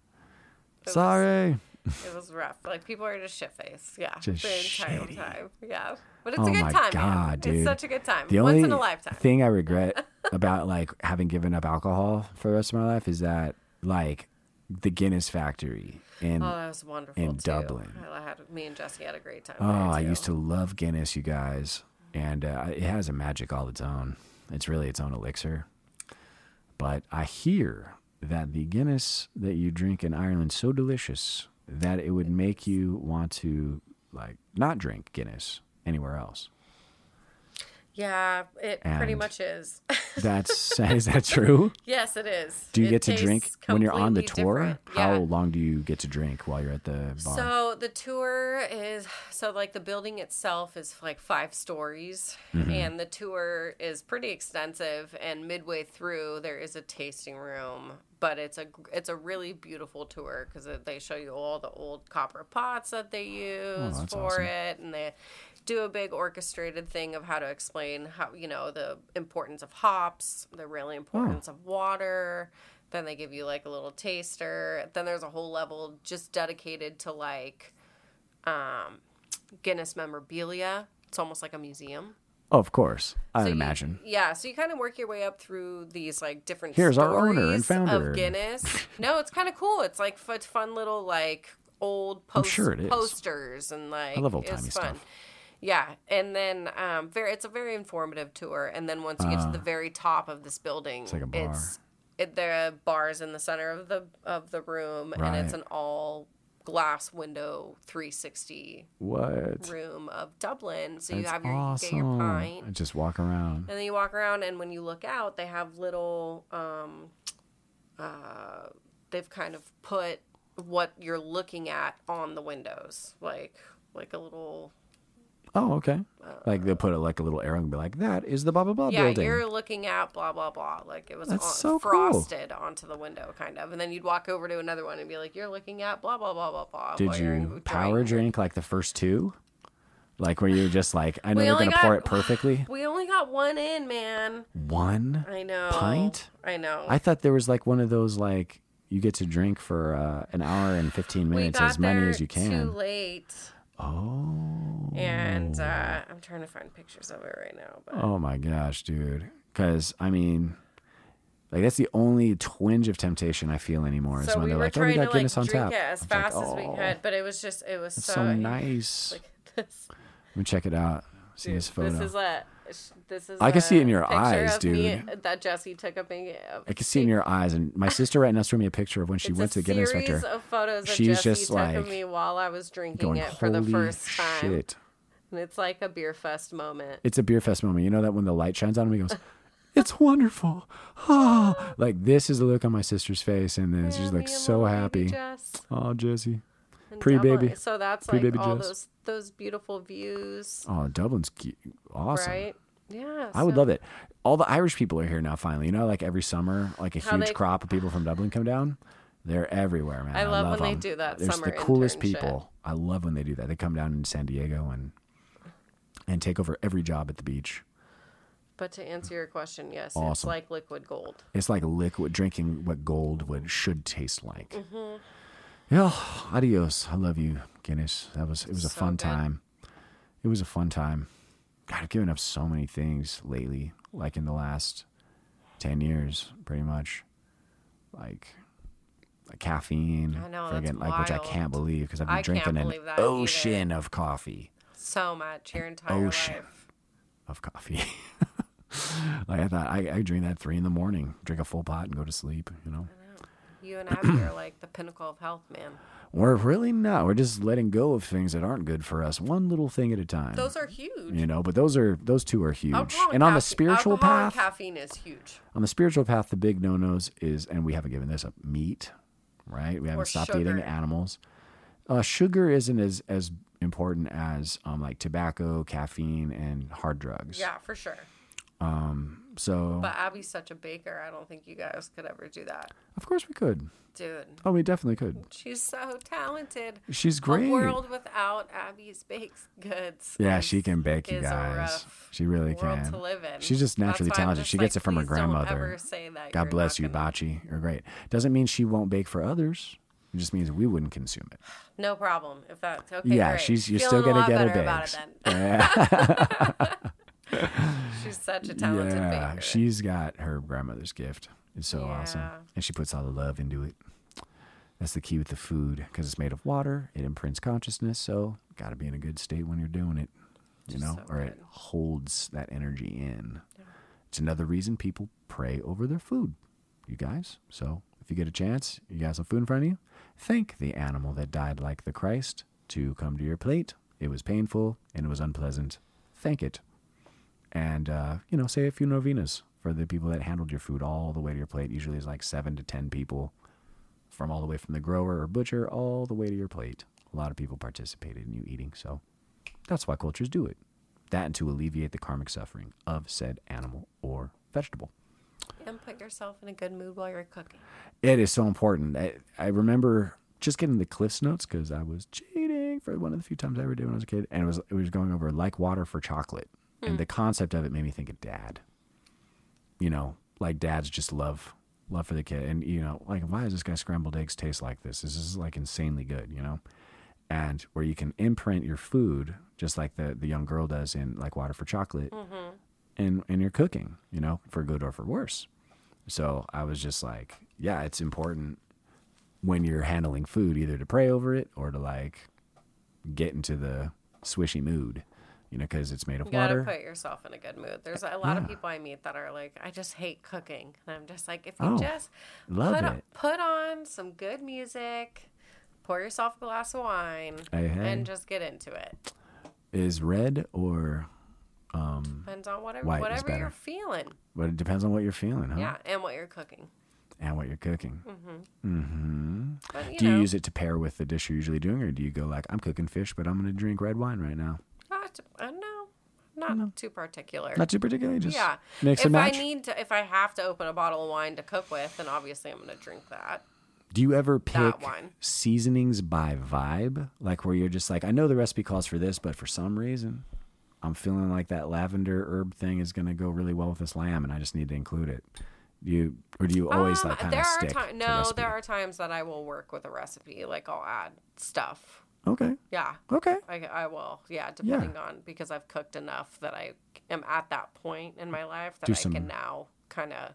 was- Sorry. It was rough. Like people are just shit faced. Yeah, Just the entire shitty. time. Yeah, but it's Oh a good time, man. God, dude. It's such a good time. The Once only in a lifetime. thing I regret about like having given up alcohol for the rest of my life is that like the Guinness factory in Oh, that was wonderful in too. Dublin. I had me and Jesse had a great time. Oh, I used to love Guinness, you guys, and uh, it has a magic all its own. It's really its own elixir. But I hear that the Guinness that you drink in Ireland is so delicious that it would make you want to like not drink Guinness anywhere else. Yeah, it pretty much is. That's is that true? yes, it is. Do you It get to drink when you're on the tour? different. How long do you get to drink while you're at the bar? So the tour is so like the building itself is like five stories, Mm-hmm. and the tour is pretty extensive. And midway through, there is a tasting room, but it's a it's a really beautiful tour because they show you all the old copper pots that they use Oh, for awesome. it, and they do a big orchestrated thing of how to explain how you know the importance of hops, the really importance of water. Then they give you like a little taster. Then there's a whole level just dedicated to like um, Guinness memorabilia. It's almost like a museum. oh, of course. I'd So you- imagine. yeah, so you kind of work your way up through these like different. Here's our owner and founder. of Guinness. no, it's kind of cool. It's like fun, fun little like old post- sure it is. posters and like I love old-timey stuff. Yeah, and then um, very it's a very informative tour. And then once you get to the very top of this building, it's Ah. like a bar. It's, it, the bar's in the center of the of the room, and it's an all glass window 360 What? room of Dublin. So you have your awesome. you get your pint, And just walk around. and then you walk around, and when you look out, they have little. Um, uh, they've kind of put what you're looking at on the windows, like like a little. Oh, okay. like they'll put a, like a little arrow and be like, "That is the blah blah blah Yeah, building." you're looking at blah blah blah. Like it was That's on, so cool. frosted onto the window, kind of, and then you'd walk over to another one and be like, "You're looking at blah blah blah blah blah." Did while you're you enjoying power drink like the first two? Like where you're just like, I know We only gonna pour it perfectly. We only got one in, man. One I know. pint. I know. I thought there was like one of those like you get to drink for uh, an hour and fifteen minutes as many as you can. Too late. Oh. and uh, I'm trying to find pictures of it right now. But Oh my gosh, dude. Because I mean, like that's the only twinge of temptation I feel anymore is when we they're like, "Oh, we got to like on tap." it as It's like, fast as we "Oh, could, but it was just it was so, so nice. At this. Let me check it out. See Dude, this photo. This is a this is I can see it in your eyes, of me dude. that Jesse took of me. I can see it in your eyes, and my sister right now showed me a picture of when she It's went to the Guinness inspector. Of photos She's Jesse just took of like me while I was drinking Going, it for the first time, shit! and it's like a beer fest moment. It's a beer fest moment. You know that when the light shines on him, he goes, "It's wonderful." Ah, like this is the look on my sister's face, and then Yeah, she's like so happy. Jess Oh, Jesse. Pre-baby. Dublin. So that's Pre-baby like all Jess. those those beautiful views, Oh, Dublin's cu- awesome. right? Yeah, I would so- love it. All the Irish people are here now. Finally, you know, like every summer, like a How huge they- crop of people from Dublin come down. They're everywhere, man. I love when they 'em. do that They're summer the coolest internship. people. I love when they do that. They come down in San Diego and and take over every job at the beach. But to answer your question, yes, it's Awesome. like liquid gold. It's like liquid drinking what gold would should taste like. Mm-hmm. Yeah, adios. I love you, Guinness. That was it was a fun good. time. It was a fun time. God, I've given up so many things lately, like in the last ten years, pretty much. Like, like caffeine. I know, friggin', like which I can't believe because I've been I drinking an that either. ocean of coffee. So much your entire ocean. life. Of coffee. like I thought I, I drink that at three in the morning, drink a full pot and go to sleep, you know. You and Abby are like the pinnacle of health, man. We're really not. We're just letting go of things that aren't good for us, one little thing at a time. Those are huge. you know, but those are those two are huge. Alcohol and on the spiritual path, caffeine is huge. on the spiritual path, the big no nos is, and we haven't given this up, meat, right? We haven't Or stopped eating animals. Uh, sugar isn't as as important as um, like tobacco, caffeine, and hard drugs. Yeah, for sure. So But Abby's such a baker. I don't think you guys could ever do that, of course we could. dude. Oh, we definitely could. She's so talented. She's great. A world without Abby's baked goods. Yeah, she can bake, you guys. She really world can. to live in. She's just naturally That's why I'm talented. just She gets it from her grandmother. ever say that God bless you, gonna- Bachi. You're great. Doesn't mean she won't bake for others. It just means we wouldn't consume it. No problem. If that's okay. yeah, great. she's you're Feeling still gonna get her better about it then. Yeah, She's such a talented yeah. baker. She's got her grandmother's gift. It's so awesome, and she puts all the love into it. That's the key with the food because it's made of water. It imprints consciousness, so got to be in a good state when you're doing it. You Just know, so or it holds that energy in. It's another reason people pray over their food, you guys. So if you get a chance, you got some food in front of you, thank the animal that died like the Christ to come to your plate. It was painful and it was unpleasant. Thank it. And, uh, you know, say a few novenas for the people that handled your food all the way to your plate. Usually it's like seven to 10 people from all the way from the grower or butcher all the way to your plate. A lot of people participated in you eating. So that's why cultures do it. That and to alleviate the karmic suffering of said animal or vegetable. and put yourself in a good mood while you're cooking. It is so important. I, I remember just getting the Cliff's notes because I was cheating for one of the few times I ever did when I was a kid, and it was it was going over like water for chocolate, and hmm. the concept of it made me think of dad. You know, like dads just love love for the kid, and you know, like why does this guy scrambled eggs taste like this? This is like insanely good, you know, and where you can imprint your food just like the the young girl does in like water for chocolate, mm-hmm. and in your cooking, you know, for good or for worse. So I was just like, yeah, it's important when you're handling food either to pray over it or to like get into the swishy mood, you know, because it's made of water. You gotta put yourself in a good mood. There's a lot of people I meet that are like, I just hate cooking, and I'm just like, if you Oh, just love put on, it. put on some good music, pour yourself a glass of wine, Hey, hey. and just get into it. Is red or, um, Depends on whatever whatever you're feeling. but it depends on what you're feeling, huh? Yeah, and what you're cooking. And what you're cooking. Mm-hmm. Mm-hmm. But you Do know, you use it to pair with the dish you're usually doing, or do you go like, I'm cooking fish, but I'm going to drink red wine right now? Not, uh, no, not too particular. Not too particular. just yeah. mix if and match. I need to, if I have to open a bottle of wine to cook with, then obviously I'm going to drink that. Do you ever pick seasonings by vibe? Like where you're just like, I know the recipe calls for this, but for some reason, I'm feeling like that lavender herb thing is going to go really well with this lamb, and I just need to include it. Do you or do you always Um, like kind there of are stick? ti- to no, there are times that I will work with a recipe. Like I'll add stuff. Okay. Yeah, Okay. I, I will. Yeah, depending on because I've cooked enough that I am at that point in my life that Do I some- can now kind of,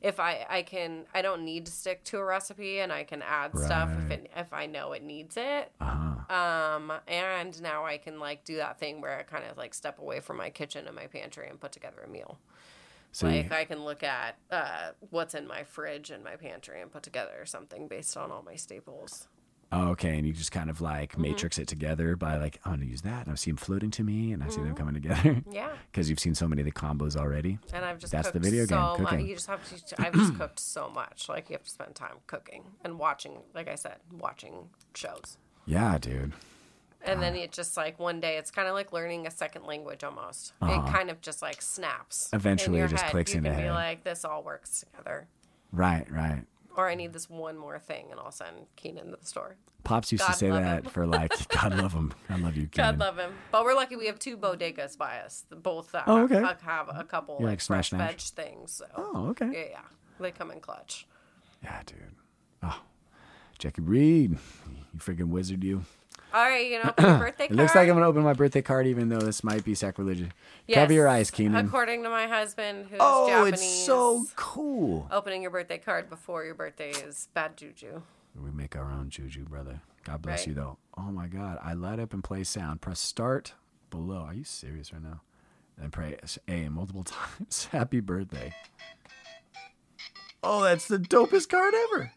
if I I can I don't need to stick to a recipe and I can add stuff if it if I know it needs it. Uh huh. Um, and now I can like do that thing where I kind of like step away from my kitchen and my pantry and put together a meal. So like I can look at uh, what's in my fridge and my pantry and put together something based on all my staples. Oh, okay, and you just kind of like Mm-hmm. matrix it together by like, I'm gonna use that, and I see them floating to me, and I see them Mm-hmm. coming together. Yeah. Because you've seen so many of the combos already. And I've just That's the video game, so much. cooking. You just have to. I've just cooked so much. Like you have to spend time cooking and watching. Like I said, watching shows. Yeah, dude. And then it just like one day, it's kind of like learning a second language almost. It kind of just like snaps. in Uh-huh. Eventually your it just head. clicks you in your be head. like, this all works together. Right, right. Or I need this one more thing, and I'll send Keenan to the store. Pops used God to say that him. for like, God love him. God love you, Keenan. God love him. But we're lucky we have two bodegas by us. Both uh, Oh, okay. have, have a couple like, like Smash fresh veg things. So. Oh, okay. Yeah, yeah. They come in clutch. Yeah, dude. Oh, Jackie Reed, you freaking wizard, you. All right, you know, birthday It looks like I'm gonna open my birthday card, even though this might be sacrilegious. Cover your eyes, Keenan. According to my husband, who's Oh, Japanese, it's so cool. opening your birthday card before your birthday is bad juju. We make our own juju, brother. God bless Right. you, though. Oh my God, I light up and play sound. Press start below. Are you serious right now? And pray A multiple times. Happy birthday. Oh, that's the dopest card ever.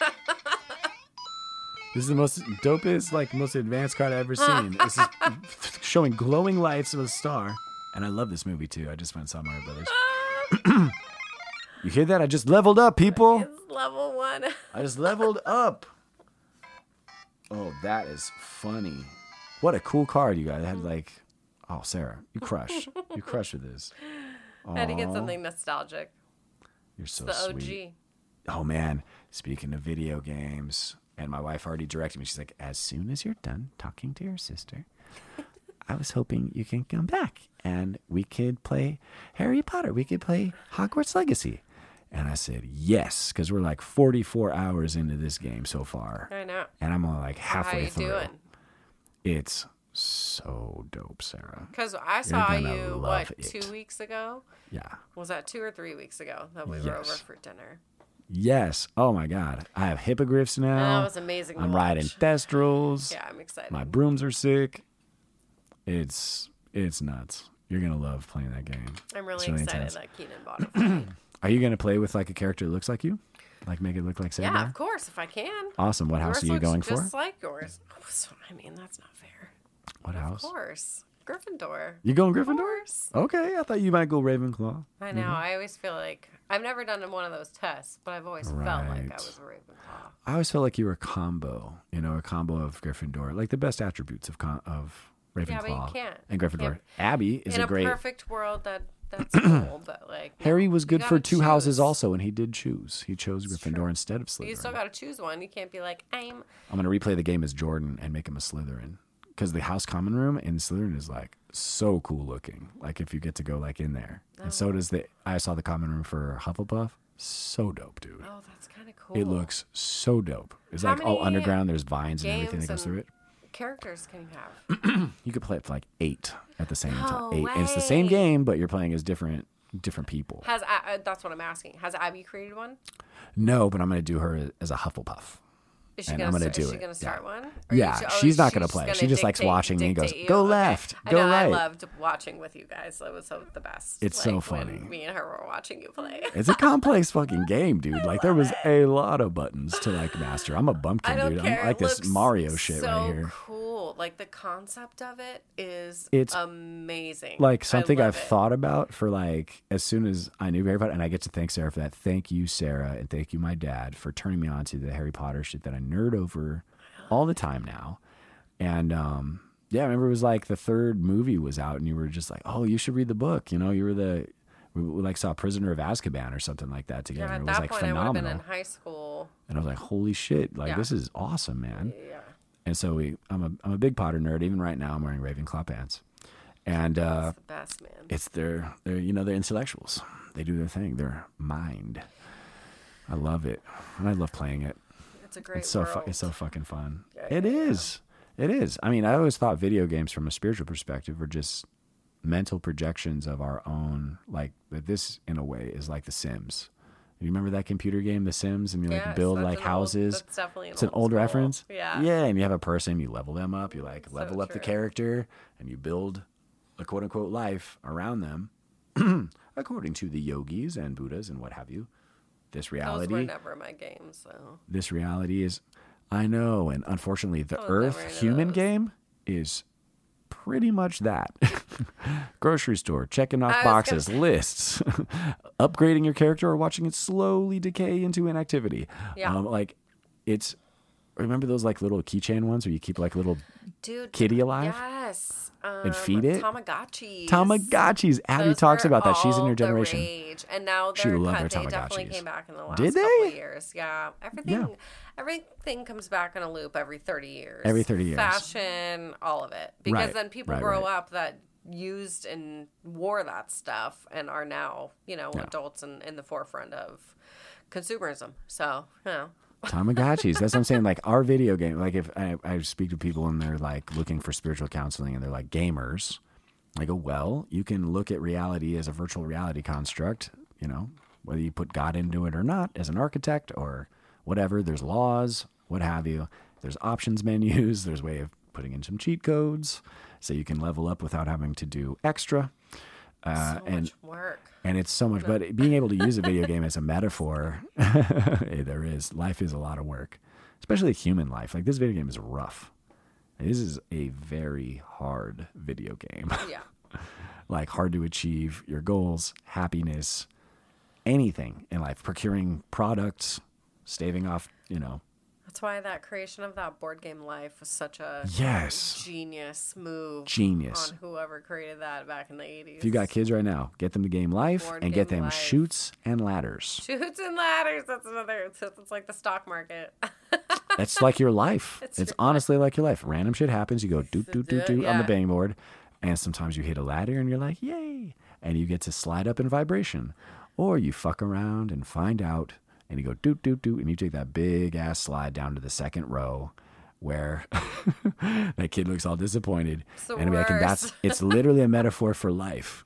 This is the most dopest, like most advanced card I've ever seen. This is showing glowing lights of a star, and I love this movie too. I just went and saw Mario Brothers. You hear that? I just leveled up, people. It's level one. I just leveled up. Oh, that is funny. What a cool card you got. It had mm-hmm. like, oh, Sarah, you crush. you crush with this. I had to get something nostalgic. You're so The sweet. OG. Oh man, speaking of video games, and my wife already directed me. She's like, as soon as you're done talking to your sister, I was hoping you can come back and we could play Harry Potter. We could play Hogwarts Legacy. And I said yes, because we're like 44 hours into this game so far, I know. and I'm only like halfway How you through. doing? It's so dope, Sarah. Because I saw you what it. two weeks ago. Yeah. Was that two or three weeks ago that we were over for dinner? Yes. Oh my God. I have hippogriffs now. that was amazing. I'm watch. riding thestrals. Yeah, I'm excited. My brooms are sick. It's it's nuts. You're gonna love playing that game. I'm really, really excited intense. that Keenan bought it. Are you gonna play with like a character that looks like you? Like make it look like Sarah? yeah, of course, if I can. Awesome. What house are you going for? Just like yours. Oh, so- I mean, that's not fair. What Of house? Of course, Gryffindor. You going Gryffindor? Okay, I thought you might go Ravenclaw. I know. Mm-hmm. I always feel like I've never done one of those tests, but I've always felt like I was a Ravenclaw. I always felt like you were a combo. You know, a combo of Gryffindor, like the best attributes of con- of Ravenclaw Yeah, but you can't. and Gryffindor. Can't- Abby is In a a great. perfect world, that that's cool, but like Harry was good for two houses also, and he did choose. He chose Gryffindor true. instead of Slytherin. You still got to choose one. You can't be like I'm. I'm gonna replay the game as Jordan and make him a Slytherin because the house common room in Slytherin is like so cool looking. Like if you get to go like in there, and Oh. so does the. I saw the common room for Hufflepuff. So dope, dude. Oh, that's kind of cool. It looks so dope. It's How like all underground. There's vines and everything that goes through it. Characters can you have? You could play it for like eight at the same No time. Eight. And it's the same game, but you're playing as different different people. Has uh, that's what I'm asking. Has Abby created one? No, but I'm gonna do her as a Hufflepuff. Is she And gonna, I'm gonna do is she it, gonna yeah. start one? Or Yeah, oh, she's not gonna play. She just likes watching me and goes, you? "Go Okay. left, I go know, I right." loved watching with you guys. That was so the best. It's so funny. Me and her were watching you play. It's a complex fucking game, dude. Like there was a lot of buttons to like master. I'm a bumpkin, I don't dude. care. I'm like it this Mario shit so right here. cool. Like the concept of it is It's amazing. Like something I've it. thought about for like as soon as I knew Harry Potter, and I get to thank Sarah for that. Thank you, Sarah, and thank you, my dad, for turning me on to the Harry Potter shit that I nerd over all the time now. And um, yeah, I remember it was like the third movie was out, and you were just like, "Oh, you should read the book." You know, you were the we, we like saw Prisoner of Azkaban or something like that together. Yeah, it was that like point, I would have phenomenal. been in high school. and I was like, "Holy shit! Like Yeah. this is awesome, man." Yeah. And so we, I'm a, I'm a big Potter nerd. Even right now, I'm wearing Ravenclaw pants, and uh, It's the best, man. it's their, they're, you know, they're intellectuals. They do their thing. Their mind. I love it, and I love playing it. It's a great It's so fu- it's so fucking fun. Yeah, It yeah, is. It is. I mean, I always thought video games, from a spiritual perspective, were just mental projections of our own. Like that, this in a way is like The Sims. You remember that computer game, The Sims, and you like Yes, build like old- houses. that's definitely it's an old old reference. Yeah. Yeah, and you have a person, you level them up, you like So level up the character, and you build a quote unquote life around them, according to the yogis and Buddhas and what have you. This Those reality were never my games, so this reality is I know, and unfortunately the I was never Earth human those. game is pretty much that. Grocery store, checking off was gonna boxes, lists, upgrading your character or watching it slowly decay into inactivity. Yeah. Um, like it's remember those like little keychain ones where you keep like little dude. kitty alive? Yes. and um, feed it. Tamagotchis. Tamagotchis. Abby Those talks about that. She's in your generation. rage. And now She they're loved her They definitely Tamagotchis. came back in the last Did couple they? of years. Yeah. Everything Yeah. everything comes back in a loop every 30 years. Every 30 years. Fashion, all of it. Because Right, then people right, grow right. up that used and wore that stuff and are now, you know, Yeah. adults and in the forefront of consumerism. So, you know. Tamagotchis. That's what I'm saying. Like our video game. Like if I, I speak to people and they're like looking for spiritual counseling and they're like gamers, I go, well, you can look at reality as a virtual reality construct. You know, whether you put God into it or not, as an architect or whatever. There's laws, what have you. There's options menus. There's way of putting in some cheat codes so you can level up without having to do extra. Uh, so and much work. and it's so much but being able to use a video game as a metaphor there is life is a lot of work especially human life like this video game is rough this is a very hard video game Yeah. like hard to achieve your goals happiness anything in life procuring products staving off you know That's why that creation of that board game life was such a Yes. genius move Genius. on whoever created that back in the 80s. if you got kids right now get them the game life Board and get them life. chutes and ladders Chutes and ladders. That's another. It's, like the stock market. That's like your life. It's It's, honestly like your life. Random shit happens. You go doot doot doot doot on the bang board, and sometimes you hit a ladder and you're like, yay! And you get to slide up in vibration, or you fuck around and find out, and you go doot doot doot, and you take that big ass slide down to the second row. Where that kid looks all disappointed, the and like, and that's it's literally a metaphor for life.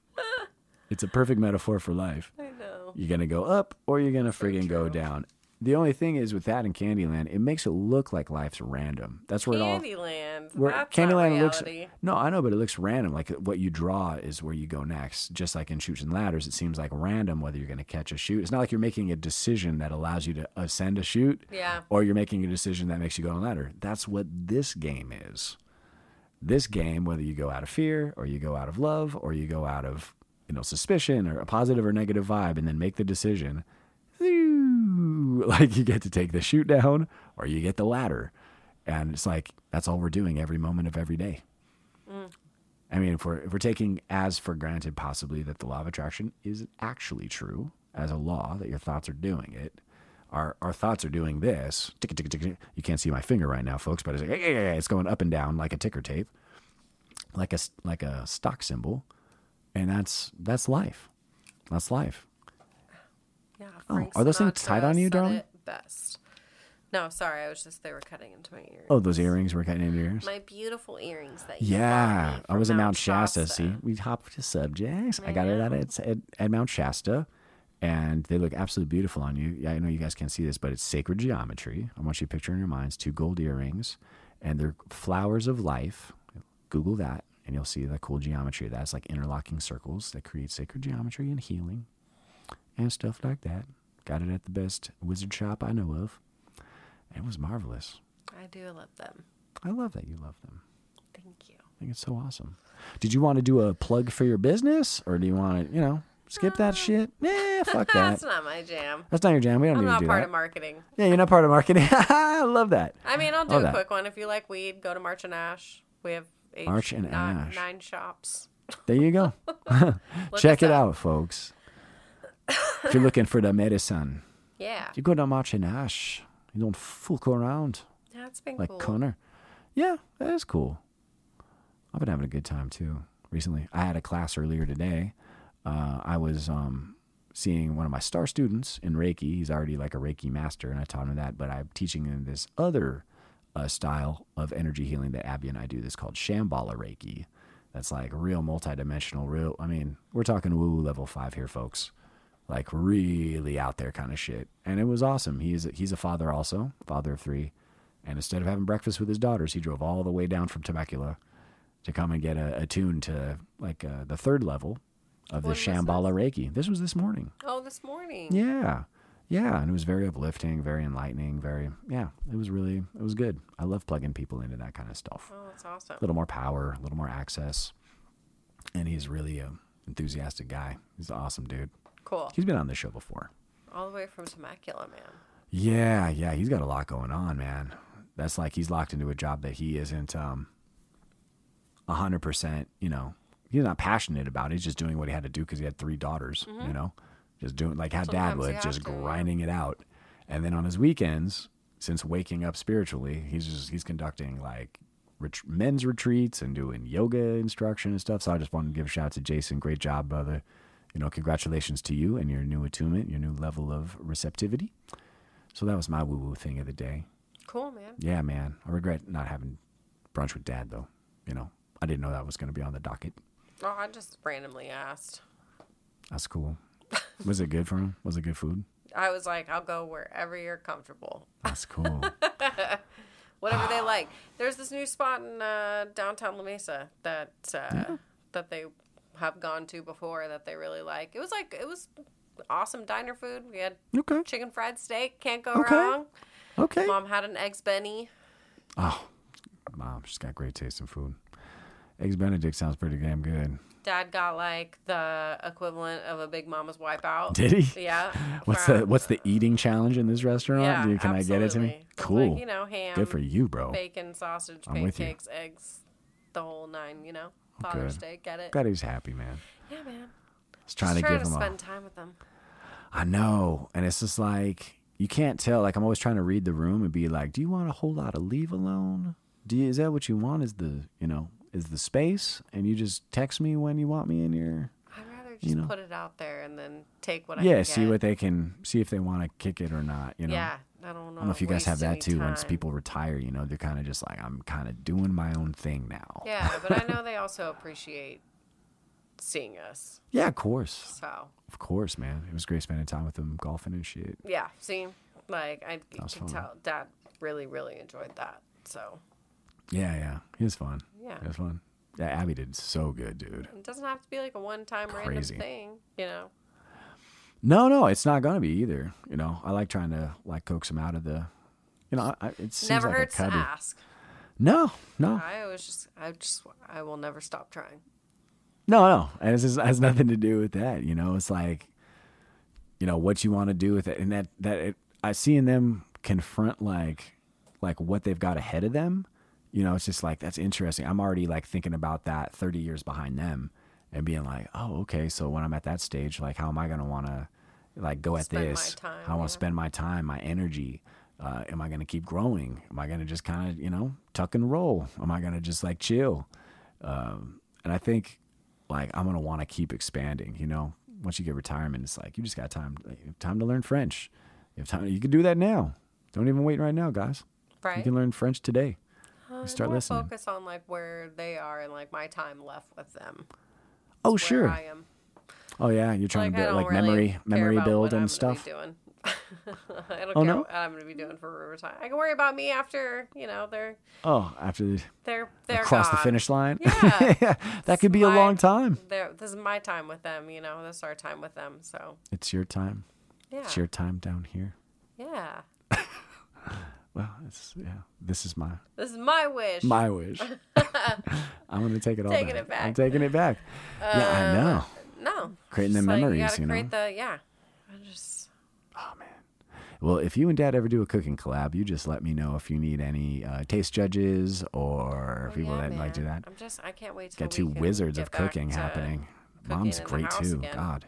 It's a perfect metaphor for life. I know. You're gonna go up or you're gonna friggin' go down. The only thing is with that in Candyland, it makes it look like life's random. That's where it all. Candyland. Where That's Candyland looks no, I know, but it looks random. Like what you draw is where you go next. Just like in chutes and ladders, it seems like random whether you're going to catch a chute. It's not like you're making a decision that allows you to ascend a chute, Yeah. or you're making a decision that makes you go on a ladder. That's what this game is. This game, whether you go out of fear or you go out of love or you go out of you know suspicion or a positive or negative vibe, and then make the decision. Like you get to take the chute down or you get the ladder. And it's like that's all we're doing every moment of every day. Mm. I mean, if we're if we're taking as for granted possibly that the law of attraction is actually true as a law that your thoughts are doing it, our our thoughts are doing this. Tick, tick, tick. You can't see my finger right now, folks, but it's like, "Hey, hey, hey," it's going up and down like a ticker tape, like a like a stock symbol, and that's that's life. That's life. Yeah. Oh, are those things tied on you, said darling? it Best. No, sorry. I was just they were cutting into my ears. Oh, those earrings were cutting into your ears. My beautiful earrings that you bought Yeah, me I from was at Mount Shasta. See, we hopped to subjects. I got it at, mm-hmm. at at at Mount Shasta, and they look absolutely beautiful on you. Yeah, I know you guys can't see this, but it's sacred geometry. I want you to picture in your minds two gold earrings, and they're flowers of life. Google that, and you'll see the cool geometry. That's like interlocking circles that create sacred geometry and healing, and stuff like that. Got it at the best wizard shop I know of. It was marvelous. I do love them. I love that you love them. Thank you. I think it's so awesome. Did you want to do a plug for your business, or do you want to, you know, skip that um, shit? Yeah, fuck that. That's not my jam. That's not your jam. We don't I'm need to not part of marketing. yeah, you're not part of marketing. I love that. I mean, I'll do Love a that. quick one. If you like weed, go to March and Ash. We have eight, March and nine, Ash. nine shops. There you go. Check it up. out, folks. If you're looking for the medicine, Yeah, you go to March and Ash. You don't fuck around that's been like cool. Connor. Yeah, that is cool. I've been having a good time too recently. I had a class earlier today. Uh, I was um, seeing one of my star students in Reiki. He's already like a Reiki master, and I taught him that. But I'm teaching him this other uh, style of energy healing that Abby and I do. This called Shambhala Reiki. That's like real multidimensional. Real. I mean, we're talking woo woo level five here, folks. Like really out there kind of shit. And it was awesome. He's he's a father also, father of three. And instead of having breakfast with his daughters, he drove all the way down from Temecula to come and get a, attuned to like uh, the third level of the Shambhala Reiki. This was this morning. Oh, this morning. Yeah. Yeah. And it was very uplifting, very enlightening, very, yeah, it was really, it was good. I love plugging people into that kind of stuff. Oh, that's awesome. A little more power, a little more access. And he's really a enthusiastic guy. He's an awesome dude. Cool. He's been on the show before. All the way from Temecula, man. Yeah, yeah, he's got a lot going on, man. That's like he's locked into a job that he isn't um hundred percent. You know, he's not passionate about it. He's just doing what he had to do because he had three daughters. You know, just doing like how dad Mm-hmm. Sometimes you would, just to, yeah. grinding it out. And then on his weekends, since waking up spiritually, he's just he's conducting like ret- men's retreats and doing yoga instruction and stuff. So I just wanted to give a shout out to Jason. Great job, brother. You know, congratulations to you and your new attunement, your new level of receptivity. So that was my woo woo thing of the day. Cool, man. Yeah, man. I regret not having brunch with dad though. You know, I didn't know that was going to be on the docket. Oh, I just randomly asked. That's cool. Was it good for him? Was it good food? I was like, I'll go wherever you're comfortable. That's cool. Whatever they like. There's this new spot in uh, downtown La Mesa that uh, that they have gone to before that they really like. It was like it was awesome diner food. We had okay. chicken fried steak. Can't go Okay. wrong. Okay. Mom had an eggs Benny. Oh, mom, she's got great taste in food. Eggs Benedict sounds pretty damn good. Dad got like the equivalent of a Big Mama's Wipeout. Did he? Yeah. What's from- the What's the eating challenge in this restaurant? Yeah, Dude, can I get it to me? Cool. Like, you know, ham, Good for you, bro. bacon, sausage, I'm pancakes, eggs, the whole nine. You know, Father's Good. Day. Get it? Glad he's happy, man. Yeah, man. Just trying Just to trying give to him a. spend time with them. I know, and it's just like you can't tell. Like I'm always trying to read the room and be like, "Do you want a whole lot of leave alone? Do you, is that what you want? Is the you know is the space? And you just text me when you want me in your I'd rather just know. put it out there and then take what I yeah. See what they can see if they want to kick it or not. You know. Yeah, I don't know. I don't know if you guys have that too. Once people retire, you know, they're kind of just like, I'm kind of doing my own thing now. Yeah, but I know they also appreciate seeing us. Yeah, of course. So Of course, man. It was great spending time with them, golfing and shit. yeah, see, like I can fun. tell Dad really, really enjoyed that. So Yeah, yeah. It was fun. Yeah. It was fun. Yeah, Abby did so good, dude. it doesn't have to be like a one-time random thing, you know. No, no, it's not gonna be either. You know, I like trying to like coax them out of the. You know, I, it seems Never like hurts a to ask. No, no, I always just, I just, I will never stop trying. no, no. And it just has nothing to do with that. You know, it's like, you know, what you want to do with it, and that that it, I seeing them confront like, like what they've got ahead of them. You know, it's just like that's interesting. I'm already like thinking about that 30 years behind them, and being like, oh, okay. So when I'm at that stage, like, how am I gonna want to, like, go at Spend my this? time, how I want yeah. to spend my time, my energy. Uh, am I going to keep growing? Am I going to just kind of, you know, tuck and roll? Am I going to just like chill? Um, and I think like I'm going to want to keep expanding, you know, once you get retirement, it's like, you just got time, time to learn French. You have time. You can do that now. Don't even wait right now, guys. Right. You can learn French today. Uh, start more listening. Focus on like where they are and like my time left with them. Oh, sure. I am. Oh yeah. You're trying Like, to build like really memory, memory build what I'm and stuff. Doing. I don't Oh, care no? what I'm going to be doing for retirement. I can worry about me after you know they're Oh, after the, they're they're across the finish line. Yeah. that could be a long time. This is my time with them. You know, this is our time with them. So It's your time. yeah, It's your time down here. yeah. Well, it's yeah. This is my This is my wish. my wish. I'm gonna take it all Taking back. it back. I'm taking it back. yeah, I know. no, Creating the like, memories, You you know? create the yeah. I just Oh man. Well, if you and Dad ever do a cooking collab, you just let me know if you need any uh, taste judges or oh, people yeah, that like do that. I'm just I can't wait till Get we two wizards of cooking happening. Mom's great too. again. God.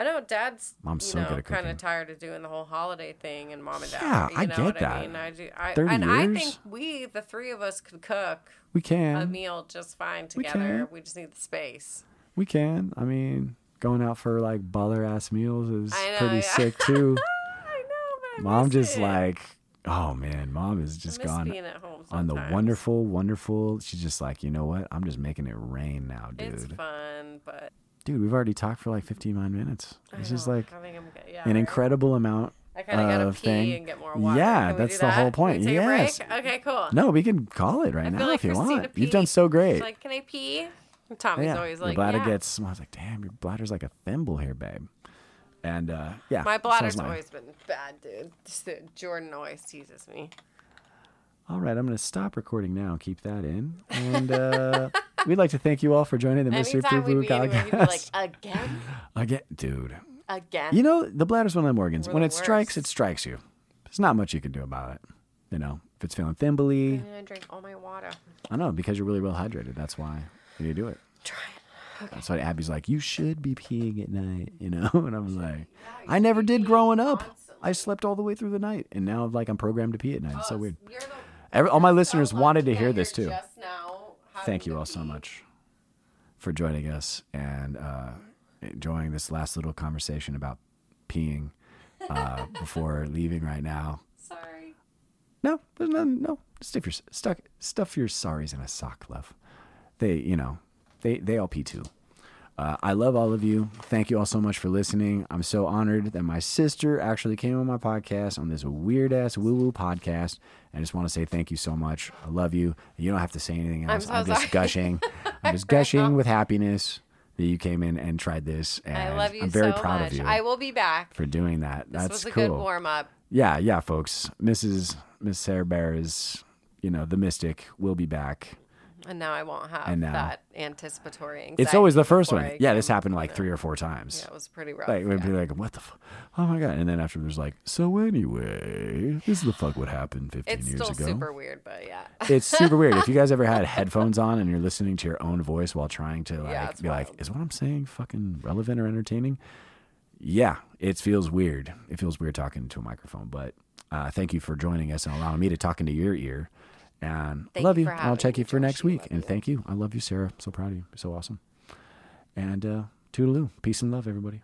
I know Dad's Mom's so know, kind of tired of doing the whole holiday thing, and Mom and Dad. Yeah, I get that. I mean? I do. I, 30 and I think we, the three of us, could cook We can. a meal just fine together. can. We, just need the space. We can. I mean, going out for like baller ass meals is know, pretty yeah. sick too. I know, Mom just it. like, oh man, mom is just gone being at home on the wonderful, wonderful. She's just like, you know what? I'm just making it rain now, dude. It's fun, but Dude, we've already talked for like 59 minutes. This is like I think I'm good. Yeah, an right? incredible amount. I kind of gotta pee thing. and get more water. Yeah, that's do the that? whole point. Yes. a break? Okay, cool. No, we can call it right I now like if you Christina want. You've done so She's great. like, can I pee? And Tommy's yeah, always your like, bladder yeah. gets. I was like, damn, your bladder's like a thimble here, babe. And uh, yeah, My bladder's always been bad, dude. Just that Jordan always teases me. All right, I'm going to stop recording now. Keep that in. And uh, we'd like to thank you all for joining the Mr. Poo Poo be anywhere, he'd be like, podcast. again? Again, dude. Again? You know, the bladder's one of them organs. We're When the it strikes, it strikes you. There's not much you can do about it. You know, if it's feeling thimbly. And I drink all my water. I know because you're really well hydrated. That's why you do it. Try it. Okay. That's why Abby's like, you should be peeing at night, you know. And I was like, I never did growing up. I slept all the way through the night, and now like I'm programmed to pee at night. It's so weird. The Every, all my listeners wanted to hear this too. Just now Thank you all so much for joining us and uh, enjoying this last little conversation about peeing uh, before leaving right now. Sorry. No, there's none. No, stuff your stuck stuff your sorries in a sock, love. They, you know, they they all pee too. Uh, I love all of you. Thank you all so much for listening. I'm so honored that my sister actually came on my podcast on this weird ass woo woo podcast. I just want to say thank you so much. I love you. You don't have to say anything else. so I'm just gushing. I'm just gushing with happiness that you came in and tried this. And I love you I'm very so proud much. of you I will be back. for doing that. This That's was a cool. good warm up. Yeah, yeah, folks. Mrs. Miss Sarah Bear is, you know, the mystic will be back. And now I won't have And now- that anticipatory anxiety. It's always the first one. Yeah, this happened like three or four times. Yeah, it was pretty rough. Like we'd yeah. be like, "What the? F- oh my god!" And then after there's like, "So anyway, this is the fuck what happened 15 it's years still ago." super weird, but yeah. it's super weird. If you guys ever had headphones on and you're listening to your own voice while trying to like Yeah, it's be like, "Is what I'm saying fucking relevant or entertaining?" Yeah, it feels weird. It feels weird talking to a microphone, but uh, thank you for joining us and allowing me to talk into your ear. And Thank love you you. I'll check you for next Josh. We week. And you. thank you. I love you, Sarah. So proud of you. You're so awesome. And uh, toodaloo. Peace and love, everybody.